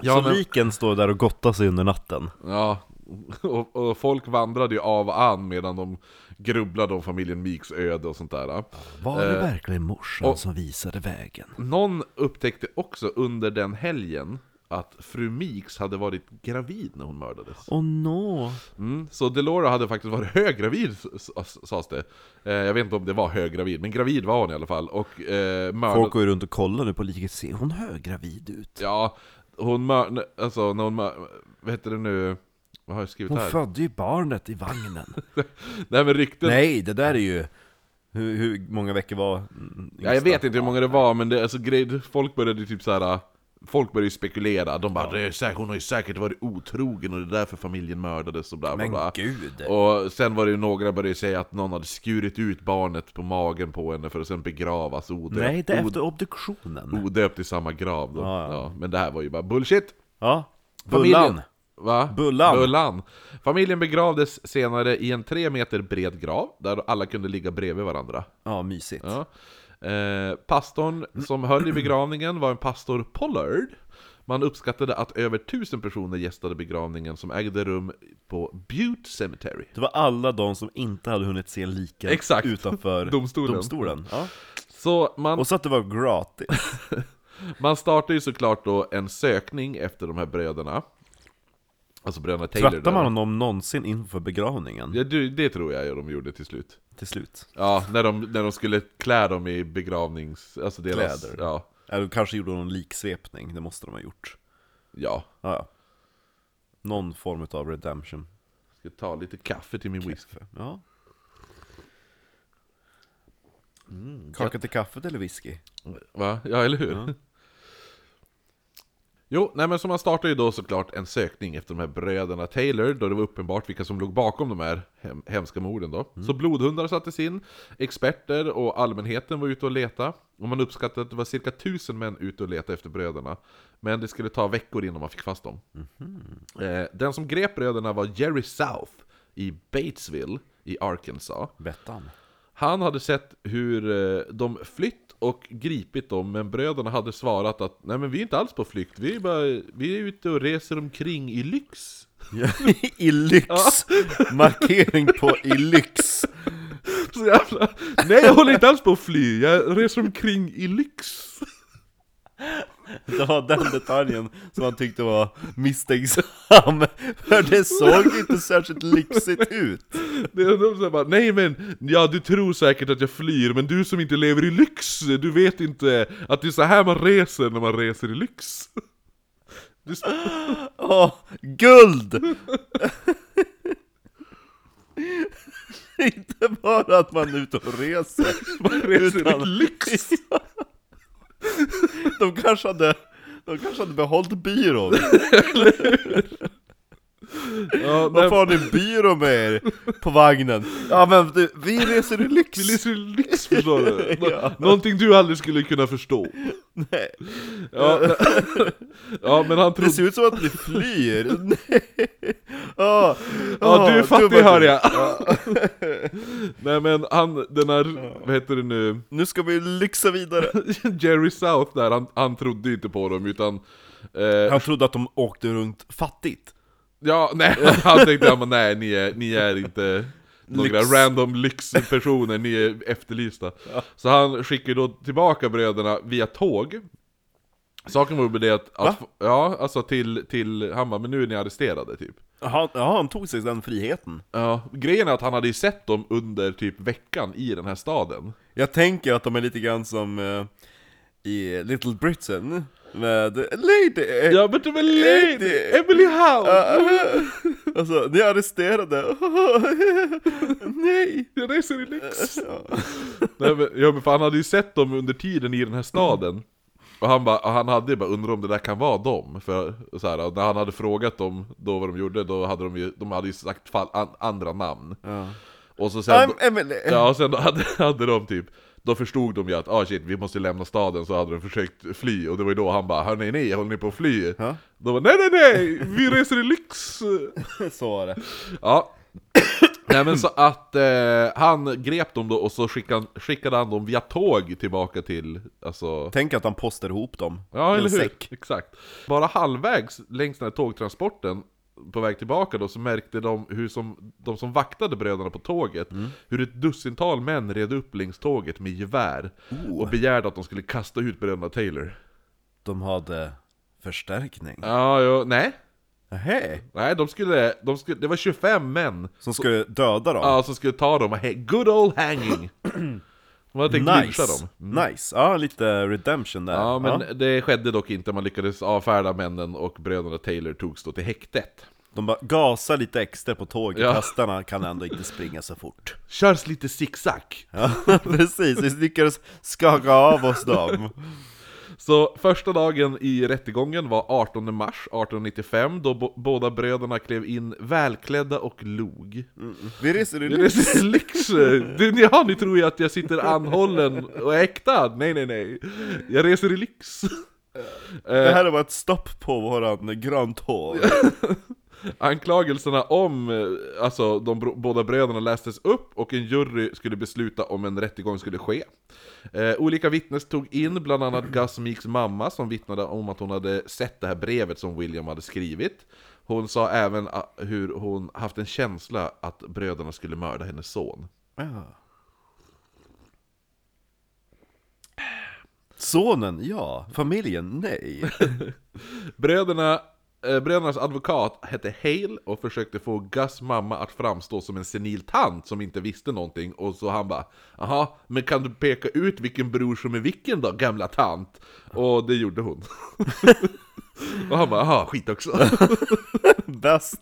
Ja, så men- liken står där och gottar sig under natten. Ja, *laughs* och, och folk vandrade ju av och an medan de grubblade om familjen Meeks öde och sånt där. Var det Eh, verkligen morsan och- som visade vägen? Någon upptäckte också under den helgen att fru Meeks hade varit gravid när hon mördades. Åh no! Mm, så Delora hade faktiskt varit höggravid, sades det. Eh, jag vet inte om det var höggravid, men gravid var hon i alla fall. Och eh, mördade... Folk går ju runt och kollar nu på liket, ser hon höggravid ut? Ja, hon mör... Alltså när hon mör... Vad heter det nu? Vad har jag skrivit Hon här? födde ju barnet i vagnen. *laughs* Nej men rykten... Nej, det där är ju... Hur, hur många veckor var Ja, jag vet inte hur många det var, men det, alltså, grej, folk började typ så här. Folk började ju spekulera, de bara det är säkert, hon har ju säkert varit otrogen och det är därför familjen mördades och bla bla Men bla. gud! Och sen var det ju några började säga att någon hade skurit ut barnet på magen på henne för att sen begravas odöpt, Nej, det är efter obduktionen. odöpt i samma grav då. Ja, Ja, ja. men det här var ju bara bullshit! Ja, Familjen- Bullan! Va? Bullan. Bullan. Familjen begravdes senare i en tre meter bred grav, där alla kunde ligga bredvid varandra. Ja, mysigt. Ja. Eh, pastorn som höll i begravningen var en pastor Pollard. Man uppskattade att över tusen personer gästade begravningen som ägde rum på Butte Cemetery. Det var alla de som inte hade hunnit se liken Exakt. utanför *laughs* Domstolen. domstolen. Ja. Så man, Och så att det var gratis. *laughs* man startade ju såklart då en sökning efter de här bröderna. Alltså bröderna Taylor. Tvättar man honom någonsin inför begravningen? Ja, du, det tror jag de gjorde till slut. Till slut. Ja, när de, när de skulle klä dem i begravnings... Alltså deras... Kläder. Ja. Eller kanske gjorde någon liksvepning, det måste de ha gjort. Ja. Ja, ja. Någon form av redemption. Ska ta lite kaffe till min whisky. Ja. Kaka till kaffet eller whisky? Va? Ja, eller hur? Jo, nej men så man startade ju då såklart en sökning efter de här bröderna Taylor, då det var uppenbart vilka som låg bakom de här hem hemska morden då. Så blodhundar sattes in, experter och allmänheten var ute och leta. Och man uppskattade att det var cirka tusen män ute och letade efter bröderna. Men det skulle ta veckor innan man fick fast dem. Eh, den som grep bröderna var Jerry South i Batesville i Arkansas. Bettan. Han hade sett hur eh, de flytt och gripit dem, men bröderna hade svarat att Nej men vi är inte alls på flykt, vi är, bara, vi är ute och reser omkring i lyx. *laughs* I lyx! *laughs* Markering på i lyx! Så jävla... Nej jag håller inte alls på att fly, jag reser omkring i lyx. Det var den detaljen som han tyckte var misstänksam För det såg inte särskilt lyxigt ut Det är de som bara, nej men, ja du tror säkert att jag flyr, men du som inte lever i lyx, du vet inte att det är så här man reser när man reser i lyx. Du, Åh, guld! inte bara att man är ute och reser man reser Utan- i lyx! De kanske hade, de kanske hade behållit byrån *laughs* *laughs* Ja, Varför har ni byrå med er på vagnen? Ja men du, vi reser i *laughs* lyx! vi reser i lyx förstår du? *laughs* Nå- Ja. Någonting du aldrig skulle kunna förstå. Nej. Ja, *laughs* ja men han Det trodde... ser ut som att ni flyr! Nej! Åh, Ja, du är fattig hör jag! Nej men han, den här, vad heter det nu? Nu ska vi lyxa vidare! Jerry South där, han, han trodde inte på dem utan... Eh, Han trodde att de åkte runt fattigt ja, nej, *laughs* han tänkte ja, men nej, ni är, ni är inte några Lyx. random lyxpersoner, ni är efterlysta. Så han skickade då tillbaka bröderna via tåg. Saken var med det att, att ja, alltså till, till, han bara, men nu är ni arresterade typ. han, Ja, han tog sig den friheten Ja, grejen är att han hade ju sett dem under typ veckan i den här staden. Jag tänker att de är lite grann som eh, i Little Britain med Lady! Ja men de är lady! Emily Howe! Alltså, ni är arresterade! *laughs* Nej! Jag reser i lyx! Nej, men, ja men för han hade ju sett dem under tiden i den här staden Och han, bara, han hade ju bara undrat om det där kan vara dem för, så här, när han hade frågat dem då vad de gjorde, då hade de ju, de hade ju sagt fall, an, andra namn Ja. Och så sen, I'm Emily! ja, och sen hade, hade de typ Då förstod de ju att ah shit, vi måste lämna staden så hade de försökt fly Och det var ju då han bara Hörni nej, håller ni på att fly? Ja. De bara nej nej nej, vi reser i lyx! *laughs* Så var det Ja. Nej men så att eh, han grep dem då och så skickade, han- skickade han dem via tåg tillbaka till, alltså... Tänk att han postar ihop dem Ja eller hur? säck Exakt. Bara halvvägs längs den här tågtransporten på väg tillbaka då så märkte de hur som, de som vaktade bröderna på tåget Hur ett dussintal män red upp längs tåget med gevär Och begärde att de skulle kasta ut bröderna Taylor. De hade förstärkning. Ja, ja, nej. Nähä? Nej, de skulle, de skulle, det var 25 män Som skulle döda dem? Ja, som skulle ta dem. Och good old hanging *clears throat* De hade tänkt lyncha Nice! dem Nice! Ja, lite redemption där. Ja, men det skedde dock inte, man lyckades avfärda männen och bröderna Taylor togs då till häktet. De bara gasar lite extra på tåget, Ja. hästarna kan ändå inte springa så fort. Körs lite zigzag. Ja, *laughs* precis, vi lyckades skaka av oss dem Så första dagen i rättegången var 18 mars 1895 då båda bröderna klev in välklädda och log. Reser i Det är så lyx! Du, ni, ja, ni tror ju att jag sitter anhållen och är äkta? Nej nej nej. Jag reser i lyx. Det här var ett stopp på våran Grand Tour *laughs* Anklagelserna om eh, alltså, de båda bröderna lästes upp och en jury skulle besluta om en rättegång skulle ske. Eh, olika vittnes tog in, bland annat Gus Meeks mamma som vittnade om att hon hade sett det här brevet som William hade skrivit. Hon sa även ah, hur hon haft en känsla att bröderna skulle mörda hennes son. Ja. Sonen, ja. Familjen, nej. *laughs* Bröderna, eh, brödernas advokat hette Hale och försökte få Gus mamma att framstå som en senil tant som inte visste någonting och så han bara Jaha, men kan du peka ut vilken bror som är vilken då, gamla tant? Och det gjorde hon. *laughs* och han bara jaha, skit också. *laughs* Bäst.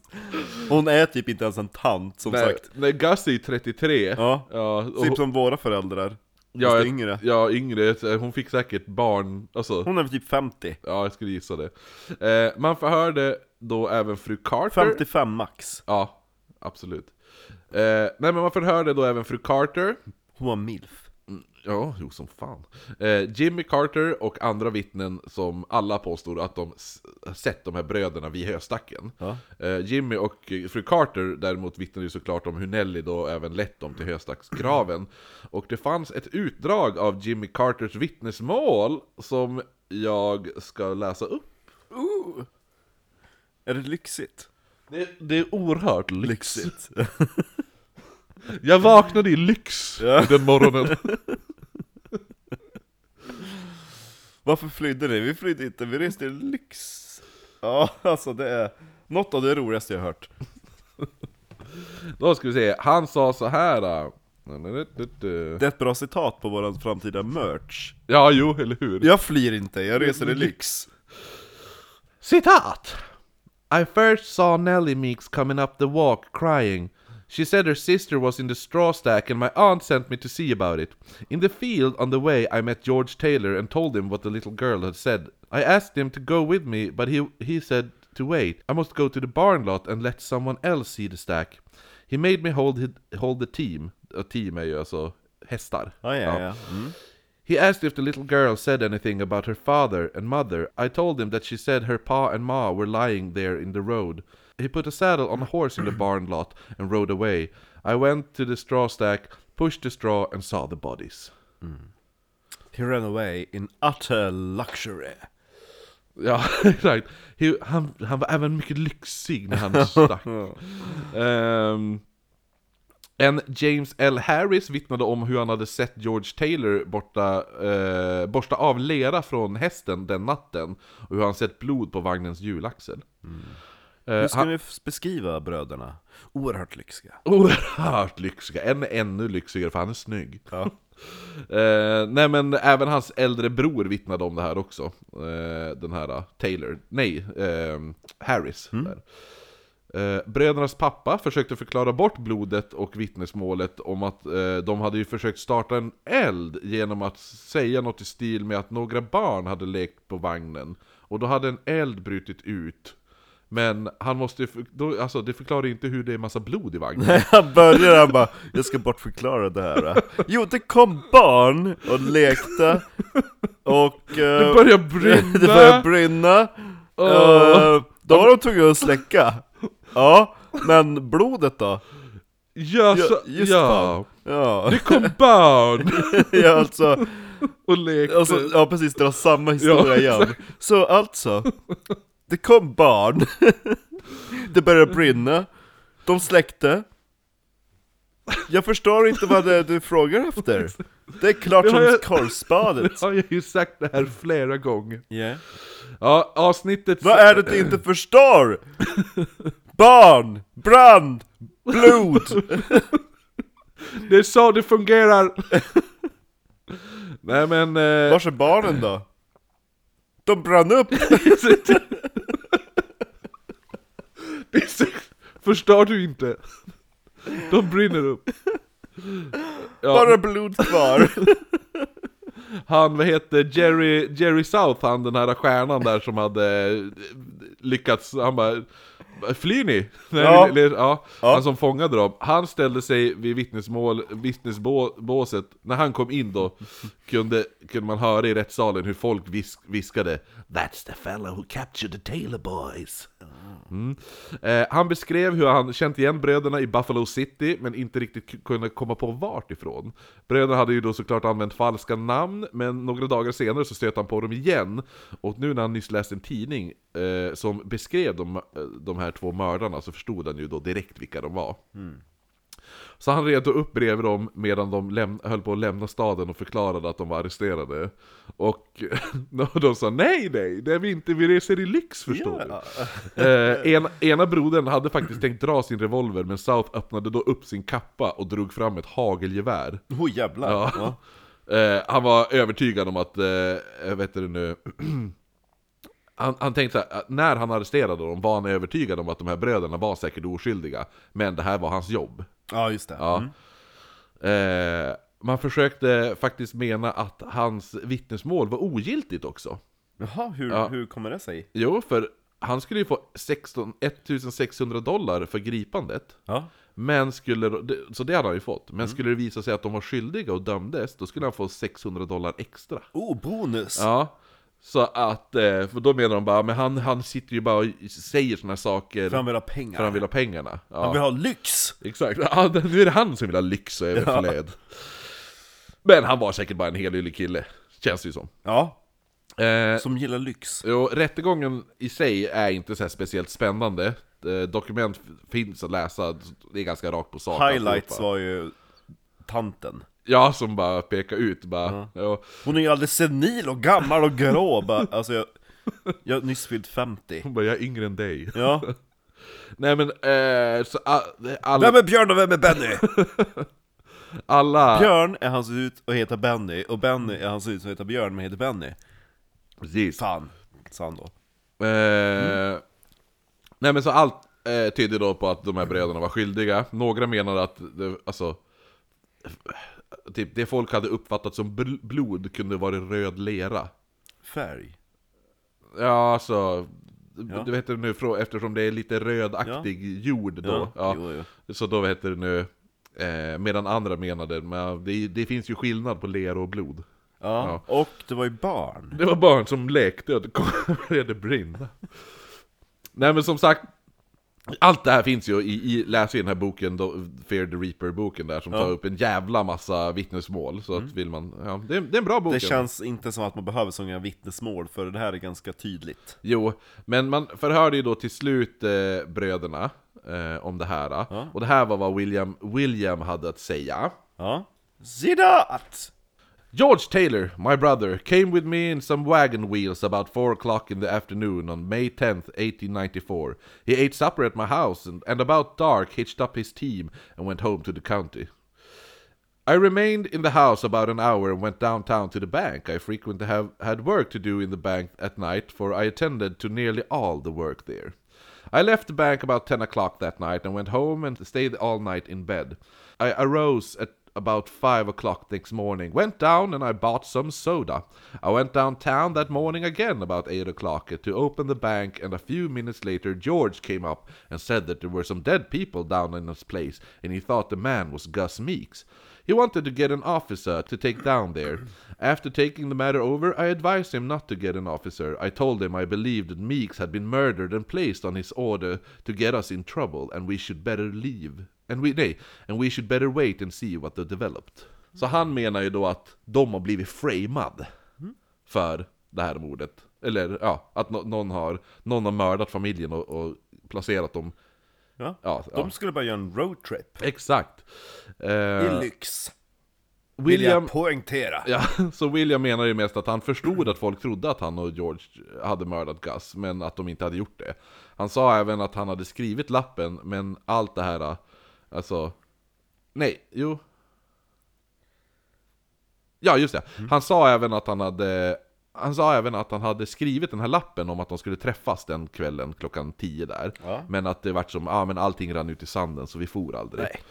Hon är typ inte ens en tant, som nej, sagt. nej, Gus är ju 33. Ja. Ja, Typ som våra föräldrar. Ja, jag- yngre. Ja, yngre. Hon fick säkert barn, alltså, Hon är typ 50. ja jag skulle gissa det. Eh, man förhörde då även fru Carter. 55 max. Ja, absolut. Eh, nej men man förhörde då även fru Carter. Hon var milf. Ja, jo som fan. Eh, Jimmy Carter och andra vittnen som alla påstod att de sett de här bröderna vid höstacken. Ja. Eh, Jimmy och fru Carter däremot vittnade ju såklart om hur Nelly då även lett dem till höstacksgraven. *clears throat* Och det fanns ett utdrag av Jimmy Carters vittnesmål som jag ska läsa upp. Är det lyxigt? Det, det är oerhört lyx. Lyxigt. *laughs* Jag vaknade i lyx Ja. den morgonen. *laughs* Varför flydde ni? Vi flydde inte, vi reste i lyx. Ja, alltså det är något av det roligaste jag hört. *laughs* Då ska vi se, han sa så här. äh. Det är ett bra citat på våran framtida merch. Ja, jo, eller hur? Jag flyr inte, jag reser i lyx. Citat! I first saw Nellie Meeks coming up the walk crying. She said her sister was in the straw stack and my aunt sent me to see about it. In the field on the way I met George Taylor and told him what the little girl had said. I asked him to go with me but he, he said to wait. I must go to the barn lot and let someone else see the stack. He made me hold, hid- hold the team. A team är ju alltså hästar. Ja, ja, ja. Mm. He asked if the little girl said anything about her father and mother. I told him that she said her pa and ma were lying there in the road. He put a saddle on a horse in the barn lot and rode away. I went to the straw stack, pushed the straw, and saw the bodies. He ran away in utter luxury. *laughs* Ja, exakt. He- Han, han var även mycket lyxig när han stack. *laughs* Ehm, en James L. Harris vittnade om hur han hade sett George Taylor borta, eh, borsta av lera från hästen den natten och hur han sett blod på vagnens hjulaxel. Eh, Hur ska han, ni beskriva bröderna? Oerhört lyxiga. *laughs* oerhört lyxiga, en är ännu lyxigare för han är snygg. Ja. *laughs* Eh, nej men även hans äldre bror vittnade om det här också. Eh, den här uh, Taylor, nej, eh, Harris. Där. Eh, brödernas pappa försökte förklara bort blodet och vittnesmålet om att eh, de hade ju försökt starta en eld genom att säga något i stil med att några barn hade lekt på vagnen. Och då hade en eld brutit ut. Men han måste ju, då, alltså det förklarar inte hur det är massa blod i vagnen. Han börjar han bara, jag ska bortförklara det här. Jo, det kom barn och lekte och... Det eh, börjar brinna! det började brinna. Eh, då var de tvungna att släcka. Ja, men blodet då? Ja, så, Ja, ja. Ja, Det kom barn *laughs* ja alltså, och lekte. alltså, ja precis, det var samma historia Ja, igen. Så alltså, det kom barn, *laughs* det började brinna, de släckte. Jag förstår inte vad det är du frågar efter. Det är klart som jag- korvspadet. *laughs* har jag ju sagt det här flera gånger. Yeah. Ja, avsnittet... Vad är det du inte förstår? Barn, brand, blod. *laughs* Det är så det fungerar! Nej men... Eh, Var är barnen då? De brann upp! *laughs* förstår du inte? De brinner upp. Bara Ja, blod kvar. *laughs* han, vad heter Jerry, Jerry South, han den här stjärnan där som hade lyckats, han bara Flyr ni? *laughs* Nej, Ja. eller- ja. Ja. Han som fångade dem, han ställde sig vid vittnesmål, vittnesbåset, när han kom in då kunde, kunde man höra i rättssalen hur folk vis, viskade That's the fellow who captured the Taylor boys mm. eh, Han beskrev hur han känt igen bröderna i Buffalo City, men inte riktigt kunde komma på vart ifrån Bröderna hade ju då såklart använt falska namn, men några dagar senare så stötte han på dem igen Och nu när han nyss läste en tidning eh, som beskrev de, eh, de här två mördarna så förstod han ju då direkt vilka de var så han red upp bredvid dem medan de höll på att lämna staden och förklarade att de var arresterade. Och *laughs* de sa nej, nej, det är vi inte, vi reser i lyx förstår du. Eh, en, ena brodern hade faktiskt tänkt dra sin revolver, men South öppnade då upp sin kappa och drog fram ett hagelgevär. Oj jävlar. Ja. Ja. Eh, han var övertygad om att, eh, vet det nu, *clears throat* han, han tänkte så här, när han arresterade dem var han övertygad om att de här bröderna var säkert oskyldiga, men det här var hans jobb. ja, just det. Ja. Mm. Eh, man försökte faktiskt mena att hans vittnesmål var ogiltigt också. Jaha, hur, Ja. hur kommer det sig? Jo, för han skulle ju få 16, 1600 dollar för gripandet. Ja. Men skulle, så det hade han ju fått. Men skulle det visa sig att de var skyldiga och dömdes, då skulle han få 600 dollar extra. Oh, bonus! Ja. Så att, eh, för då menar de bara, men han, han sitter ju bara och säger såna saker För han vill ha pengar. för han vill ha pengarna. Ja. Han vill ha lyx! Exakt, ja, nu är det han som vill ha lyx och överflöd. Men han var säkert bara en helylle kille, känns det ju som. Ja, Eh, som gillar lyx. jo, rättegången i sig är inte så här speciellt spännande. Eh, dokument finns att läsa, det är ganska rakt på sak. Highlights alltihopa. var ju tanten. Ja, som bara pekar ut bara. Ja. Hon är ju alldeles senil och gammal och grå bara, Alltså jag, jag har nyss fyllt 50 Hon bara, jag är yngre än dig. Ja, *laughs* Nej men, eh, så a- alla... vem är Björn och vem är Benny? *laughs* alla Björn är han ser ut och heter Benny, och Benny är han ser ut som heter Björn men heter Benny Precis. Fan, sa han då Eh, Nej men så allt eh, tyder då på att de här bröderna var skyldiga. Några menar att, det, alltså... Typ det folk hade uppfattat som bl- blod kunde vara röd lera. Färg Ja alltså... Ja. Du vet det nu, eftersom det är lite rödaktig jord då. Ja, Jo, jo. Så då heter det nu... Eh, medan andra menade, men det, det finns ju skillnad på lera och blod. Ja, och det var ju barn Det var barn som lekte och det *laughs* började brinna. Nej men som sagt, allt det här finns ju i, i läs i den här boken, då, Fear the Reaper-boken där, som tar upp en jävla massa vittnesmål. Så att vill man, ja, det, är- det är en bra bok. Det känns inte som att man behöver så många vittnesmål, för det här är ganska tydligt Jo, men man förhörde ju då till slut eh, bröderna eh, om det här. Ja. Och det här var vad William, William hade att säga. Ja Zidat! George Taylor, my brother, came with me in some wagon wheels about 4 o'clock in the afternoon on May 10th, 1894. He ate supper at my house and, and about dark hitched up his team and went home to the county. I remained in the house about an hour and went downtown to the bank. I frequently have had work to do in the bank at night, for I attended to nearly all the work there. I left the bank about 10 o'clock that night and went home and stayed all night in bed. I arose at about 5 o'clock next morning, went down and I bought some soda. I went downtown that morning again about 8 o'clock to open the bank, and a few minutes later George came up and said that there were some dead people down in his place, and he thought the man was Gus Meeks. He wanted to get an officer to take down there. After taking the matter over, I advised him not to get an officer. I told him I believed that Meeks had been murdered and placed on his order to get us in trouble, and we should better leave. And we, nej, and we should better wait and see what they developed. Så han menar ju då att de har blivit framad för det här mordet. Eller ja, att nå- någon, har, någon har mördat familjen och, och placerat dem. Ja. Ja, De ja. skulle bara göra en roadtrip exakt. I Eh, lyx Vill William, jag poängtera Ja, *laughs* så William menar ju mest att han förstod att folk trodde att han och George hade mördat Gus, men att de inte hade gjort det. Han sa även att han hade skrivit lappen, men allt det här, alltså... Nej, jo... Ja, just det. Han sa även att han hade... Han sa även att han hade skrivit den här lappen om att de skulle träffas den kvällen klockan 10 där. Ja. Men att det vart som, ja ah, men allting rann ut i sanden så vi for aldrig. Nej.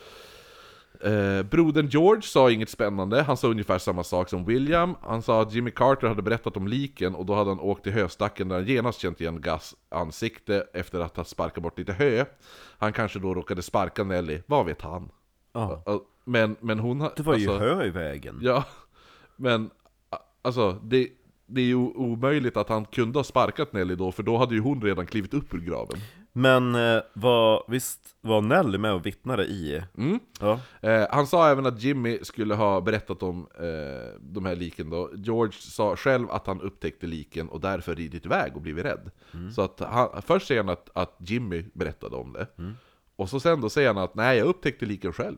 Eh, brodern George sa inget spännande, han sa ungefär samma sak som William. Han sa att Jimmy Carter hade berättat om liken och då hade han åkt till höstacken där han genast känt igen Gus ansikte efter att ha sparkat bort lite hö. Han kanske då råkade sparka Nelly, vad vet han? Men, men hon. Det var ju alltså, hö i vägen Ja, men alltså det, det är ju omöjligt att han kunde ha sparkat Nelly då, för då hade ju hon redan klivit upp ur graven. Men eh, var, visst var Nelly med och vittnade i? Mm. Ja. Eh, han sa även att Jimmy skulle ha berättat om eh, de här liken då. George sa själv att han upptäckte liken och därför ridit iväg och blivit rädd. Så att han, först säger han att, att Jimmy berättade om det. Och så sen då säger han att nej, jag upptäckte liken själv.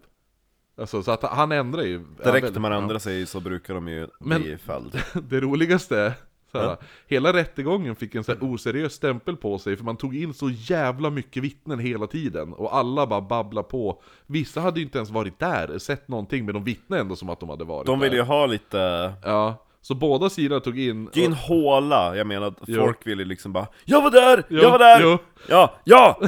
Alltså, så att han ändrar ju... Direkt när man ändrar sig så brukar de ju Men- bli fälld *laughs* Det roligaste är, såhär, hela rättegången fick en så oseriös stämpel på sig för man tog in så jävla mycket vittnen hela tiden och alla bara babbla på. Vissa hade ju inte ens varit där, sett någonting, men de vittnade ändå som att de hade varit De där. ville ju ha lite... Ja, så båda sidor tog in... Det är en håla, jag menar att Jo. folk ville liksom bara Jag var där! Jo, jag var där! jo. Ja, ja!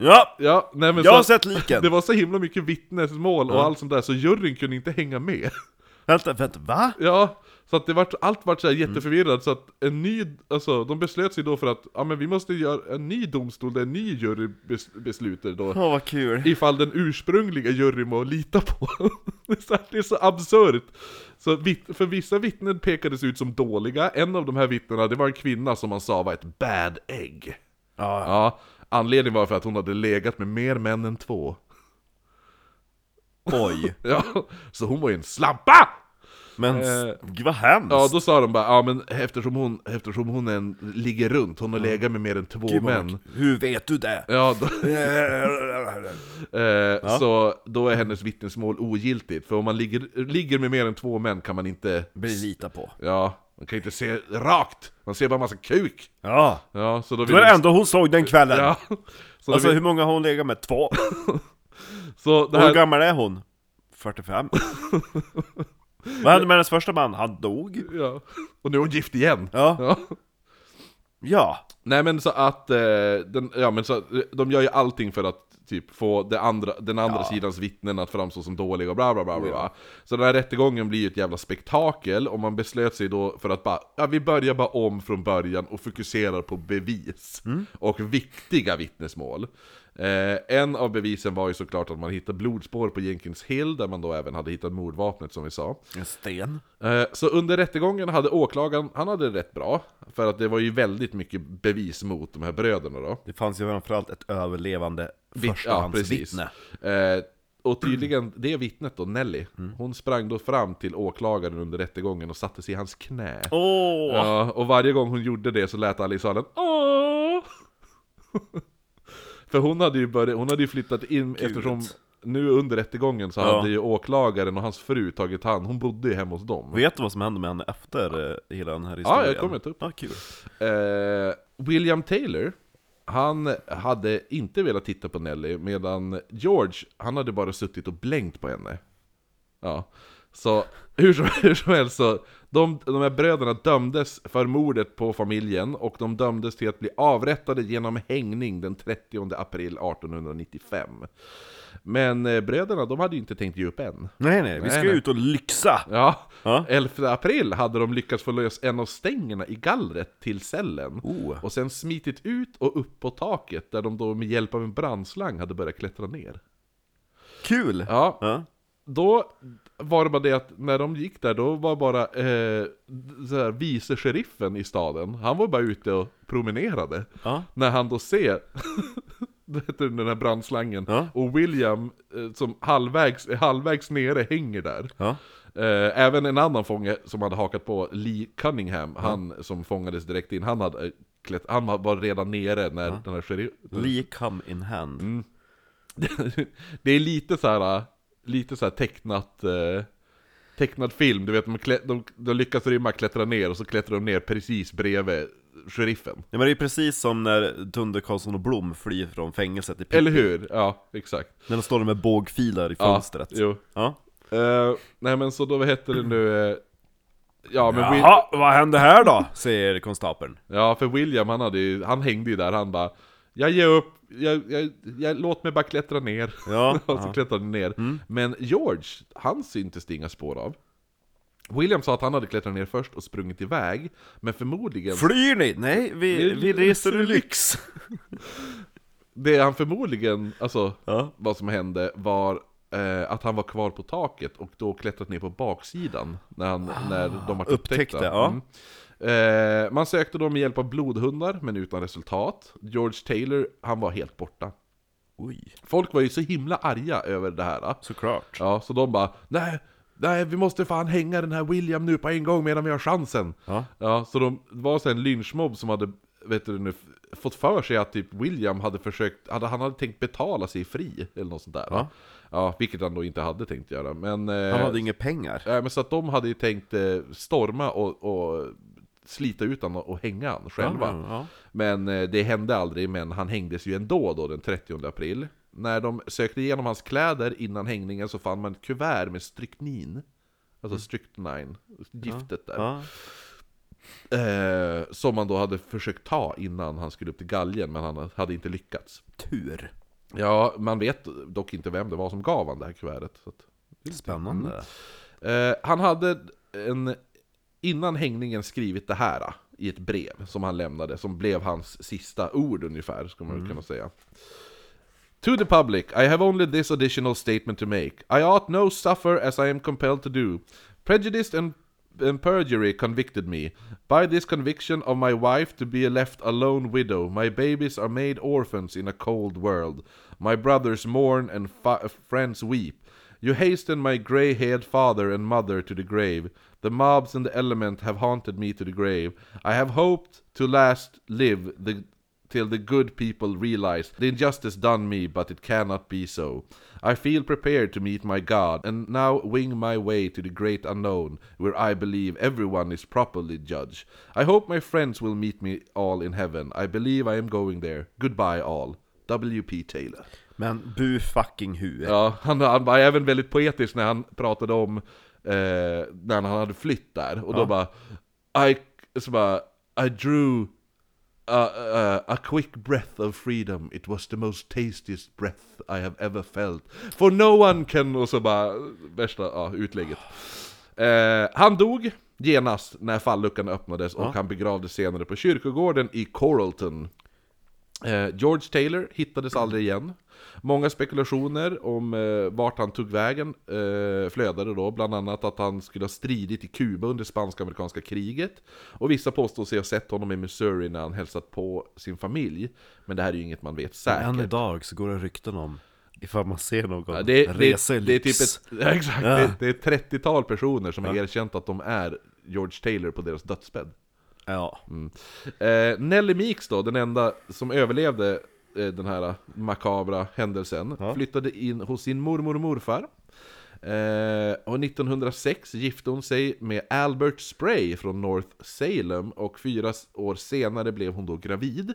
Ja! Ja, nej men Jag har så, sett liken! *laughs* det var så himla mycket vittnesmål och Ja. allt sånt där, så juryn kunde inte hänga med. *laughs* Vänta, vänta, va? Ja, så att det vart, allt vart så Mm. här jätteförvirrat, så att en ny, alltså de beslöt sig då för att, ja men vi måste göra en ny domstol där en ny jury bes, beslutar då. Åh vad kul! Ifall den ursprungliga juryn må lita på. *laughs* det, är så, det är så absurt. Så vitt, för vissa vittnen pekades ut som dåliga, en av de här vittnena, det var en kvinna som man sa var ett bad egg. Ja, Ja, anledningen var för att hon hade legat med mer män än två. oj. *laughs* Ja, så hon var ju en slampa! Men, Eh, vad hemskt! Ja, då sa de bara, ja men eftersom hon, eftersom hon en, ligger runt, hon har legat med mer än två Gud, män. Hur vet du det? Ja, då, *laughs* eh, så då är hennes vittnesmål ogiltigt, för om man ligger, ligger med mer än två män kan man inte, Blir lita på. ja, man kan inte se rakt, man ser bara massa kuk. Ja! Ja, så då Det var det de- enda hon såg den kvällen! Ja. Så, *laughs* Alltså vill, hur många har hon legat med? Två? *laughs* så det Och hur här, gammal är hon? 45? *laughs* Vad hände med hennes första man? Han dog? ja. Och nu är hon gift igen. Ja. Ja. Ja. Nej men så att, eh, den, ja men så, de gör ju allting för att typ få det andra, den andra Ja. sidans vittnen att framstå som dåliga och bla bla bla bla. Ja. Så den här rättegången blir ju ett jävla spektakel och man beslöt sig då för att bara, ja vi börjar bara om från början och fokuserar på bevis. Och viktiga vittnesmål. Eh, en av bevisen var ju såklart att man hittade blodspår på Jenkins Hill, där man då även hade hittat mordvapnet som vi sa. En sten. Eh, Så under rättegången hade åklagaren, han hade det rätt bra. För att det var ju väldigt mycket bevis mot de här bröderna då. Det fanns ju framförallt ett överlevande Vitt- förstahandsvittne. Eh, och tydligen, det vittnet då, Nelly, Mm. hon sprang då fram till åklagaren under rättegången och satte sig i hans knä. Åh! Ja, och varje gång hon gjorde det så lät alla i salen Åh! *laughs* För hon hade ju börjat, hon hade ju flyttat in eftersom nu under rättegången så Ja. hade ju åklagaren och hans fru tagit hand, hon bodde ju hemma hos dem. Vet du vad som hände med henne efter eh, hela den här historien? Ja, jag kommer ta upp. Ja, kul. Eh, William Taylor, han hade inte velat titta på Nelly, medan George, han hade bara suttit och blänkt på henne. Ja, så hur som, *laughs* hur som helst så, de, de här bröderna dömdes för mordet på familjen, och de dömdes till att bli avrättade genom hängning den 30 april 1895. Men eh, bröderna, de hade ju inte tänkt ge upp än. Nej, nej, vi ska Nej, ut och lyxa! Ja, Ja. 11 april hade de lyckats få lös en av stängerna i gallret till cellen. Oh. Och sen smitit ut och upp på taket där de då med hjälp av en brandslang hade börjat klättra ner. Kul! Ja, Ja. Då var det bara det att när de gick där, då var bara eh, vice sheriffen i staden, han var bara ute och promenerade. Ja. När han då ser *laughs* den här brandslangen, Ja. och William eh, som halvvägs, halvvägs nere hänger där. Ja. Eh, även en annan fånge som hade hakat på, Lee Cunningham, han som fångades direkt in, han, hade, eh, klätt, han var redan nere när den här sheriff... Lee come in hand. Mm. *laughs* det är lite så här, lite så här tecknat, eh, tecknad film, du vet de, klä, de, de lyckas rymma, klättra ner och så klättrar de ner precis bredvid sheriffen. Ja, men det är precis som när Dunder Karlsson och Blom flyr från fängelset i Pippi. Eller hur? Ja, exakt. När de står med bågfilar i Ja, fönstret. jo. Ja. Eh, nej men så då, vad heter det nu? eh, ja men Will, Jaha, vad hände här då? Säger konstapeln. Ja, för William han, hade ju, han hängde ju där, han bara Jag ger upp, jag, jag, jag, låt mig bara klättra ner. Ja, *laughs* och så ja. klättrade ner. Men George, han syntes det inga spår av. William sa att han hade klättrat ner först och sprungit iväg, men förmodligen... Flyr ni? Nej, vi, Vi- vi reser i lyx. *laughs* Det han förmodligen, alltså, Ja. vad som hände var eh, att han var kvar på taket och då klättrat ner på baksidan när, han, när de var Ah, upptäckte, ja. Eh, man sökte då med hjälp av blodhundar, men utan resultat. George Taylor, han var helt borta. Oj, Folk var ju så himla arga över det här. såklart. Ja, så de bara Nej, nej vi måste fan hänga den här William nu på en gång medan vi har chansen. Ja. Ja, så de, det var så en lynchmobb som hade, vet du nu, fått för sig att typ William hade försökt, hade, han hade tänkt betala sig fri, eller något sånt där. Ja. ja vilket han då inte hade tänkt göra. Men, eh, Han hade inga pengar. eh, men så att de hade ju tänkt eh, storma och, och slita ut honom och hänga han själva. Ja, ja. Men eh, det hände aldrig, men han hängdes ju ändå då den 30 april. När de sökte igenom hans kläder innan hängningen så fann man ett kuvert med stryknin. Alltså strychnine, giftet där. Eh, som man då hade försökt ta innan han skulle upp till galgen, men han hade inte lyckats. Tur. Ja, man vet dock inte vem det var som gav han det här kuvertet. Så att, Spännande. Eh, han hade en, innan hängningen skrivit det här eh, i ett brev som han lämnade, som blev hans sista ord ungefär, skulle man kunna säga. To the public, I have only this additional statement to make. I ought no suffer as I am compelled to do. Prejudice and, and perjury convicted me. By this conviction of my wife to be a left alone widow, my babies are made orphans in a cold world. My brothers mourn and friends weep. You hasten my grey haired father and mother to the grave. The mobs and the element have haunted me to the grave. I have hoped to last live the, till the good people realize the injustice done me, but it cannot be so. I feel prepared to meet my God, and now wing my way to the great unknown, where I believe everyone is properly judged. I hope my friends will meet me all in heaven. I believe I am going there. Goodbye all. W.P. Taylor. Men bu fucking hu. Ja, han, han var även väldigt poetisk när han pratade om eh, när han hade flytt där, och då bara I, så bara, I drew a, a, a quick breath of freedom, it was the most tastiest breath I have ever felt. For no one can, och så bara, värsta ja, utlägget. Eh, han dog genast när falluckan öppnades och Ja. han begravdes senare på kyrkogården i Coralton. Eh, George Taylor hittades aldrig igen. Många spekulationer om eh, vart han tog vägen eh, flödade då, bland annat att han skulle ha stridit i Kuba under spansk-amerikanska kriget. Och vissa påstår sig ha sett honom i Missouri när han hälsat på sin familj. Men det här är ju inget man vet säkert. Än idag så går det rykten om ifall man ser någon Ja, det, resa i det, det är typ ett, *laughs* ja, exakt, Ja. Det, det är ett 30-tal personer som har Ja. erkänt att de är George Taylor på deras dödsbädd. Ja. Eh, Nelly Meeks då, den enda som överlevde den här makabra händelsen, Ja. flyttade in hos sin mormor och morfar. Eh, och 1906 gifte hon sig med Albert Spray från North Salem och fyra år senare blev hon då gravid.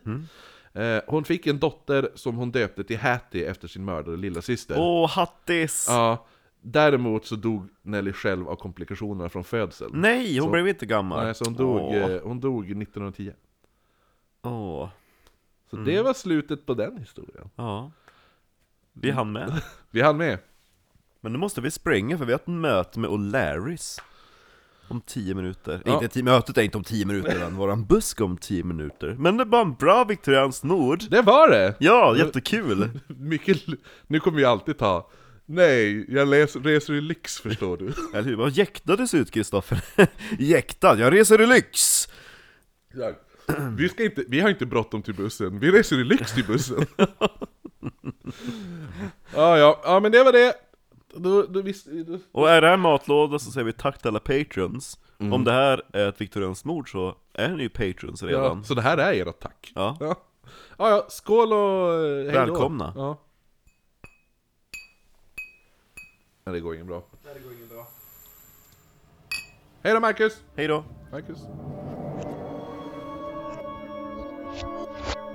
Eh, hon fick en dotter som hon döpte till Hattie efter sin mördade lillasyster. Åh, hattis! Ja, däremot så dog Nelly själv av komplikationerna från födseln. Nej, hon Så- blev inte gammal. Nej, så hon dog, eh, hon dog 1910. Åh. Så det var slutet på den historien. Ja. Vi hann med. *laughs* Vi hann med. Men nu måste vi springa för vi har ett möte med O'Larrys Om 10 minuter. Ja. Inte tio, mötet är inte om 10 minuter än, våran busk om 10 minuter. Men det var en bra viktorianskt nord! Det var det! Ja, jättekul! *laughs* Mycket, nu kommer vi alltid ta Nej, jag läs, reser i lyx förstår du. *laughs* Eller hur? Vad jäktades ut Kristoffer? Jäktad, jag reser i lyx! Vi, ska inte, vi har inte bråttom till bussen, vi reser i lyx till bussen. *laughs* ja, ja, ja men det var det. Då, då, visst, då, Och är det här matlåda så säger vi tack till alla patrons Om det här är ett viktorianskt mord så är ni ju patrons ja, redan så det här är ert tack. Ja, Ja, ja, ja skål och eh, hej då. Välkomna. Ja. Nej, det går ingen bra. Hej då Marcus! hej då! Marcus. Thank you.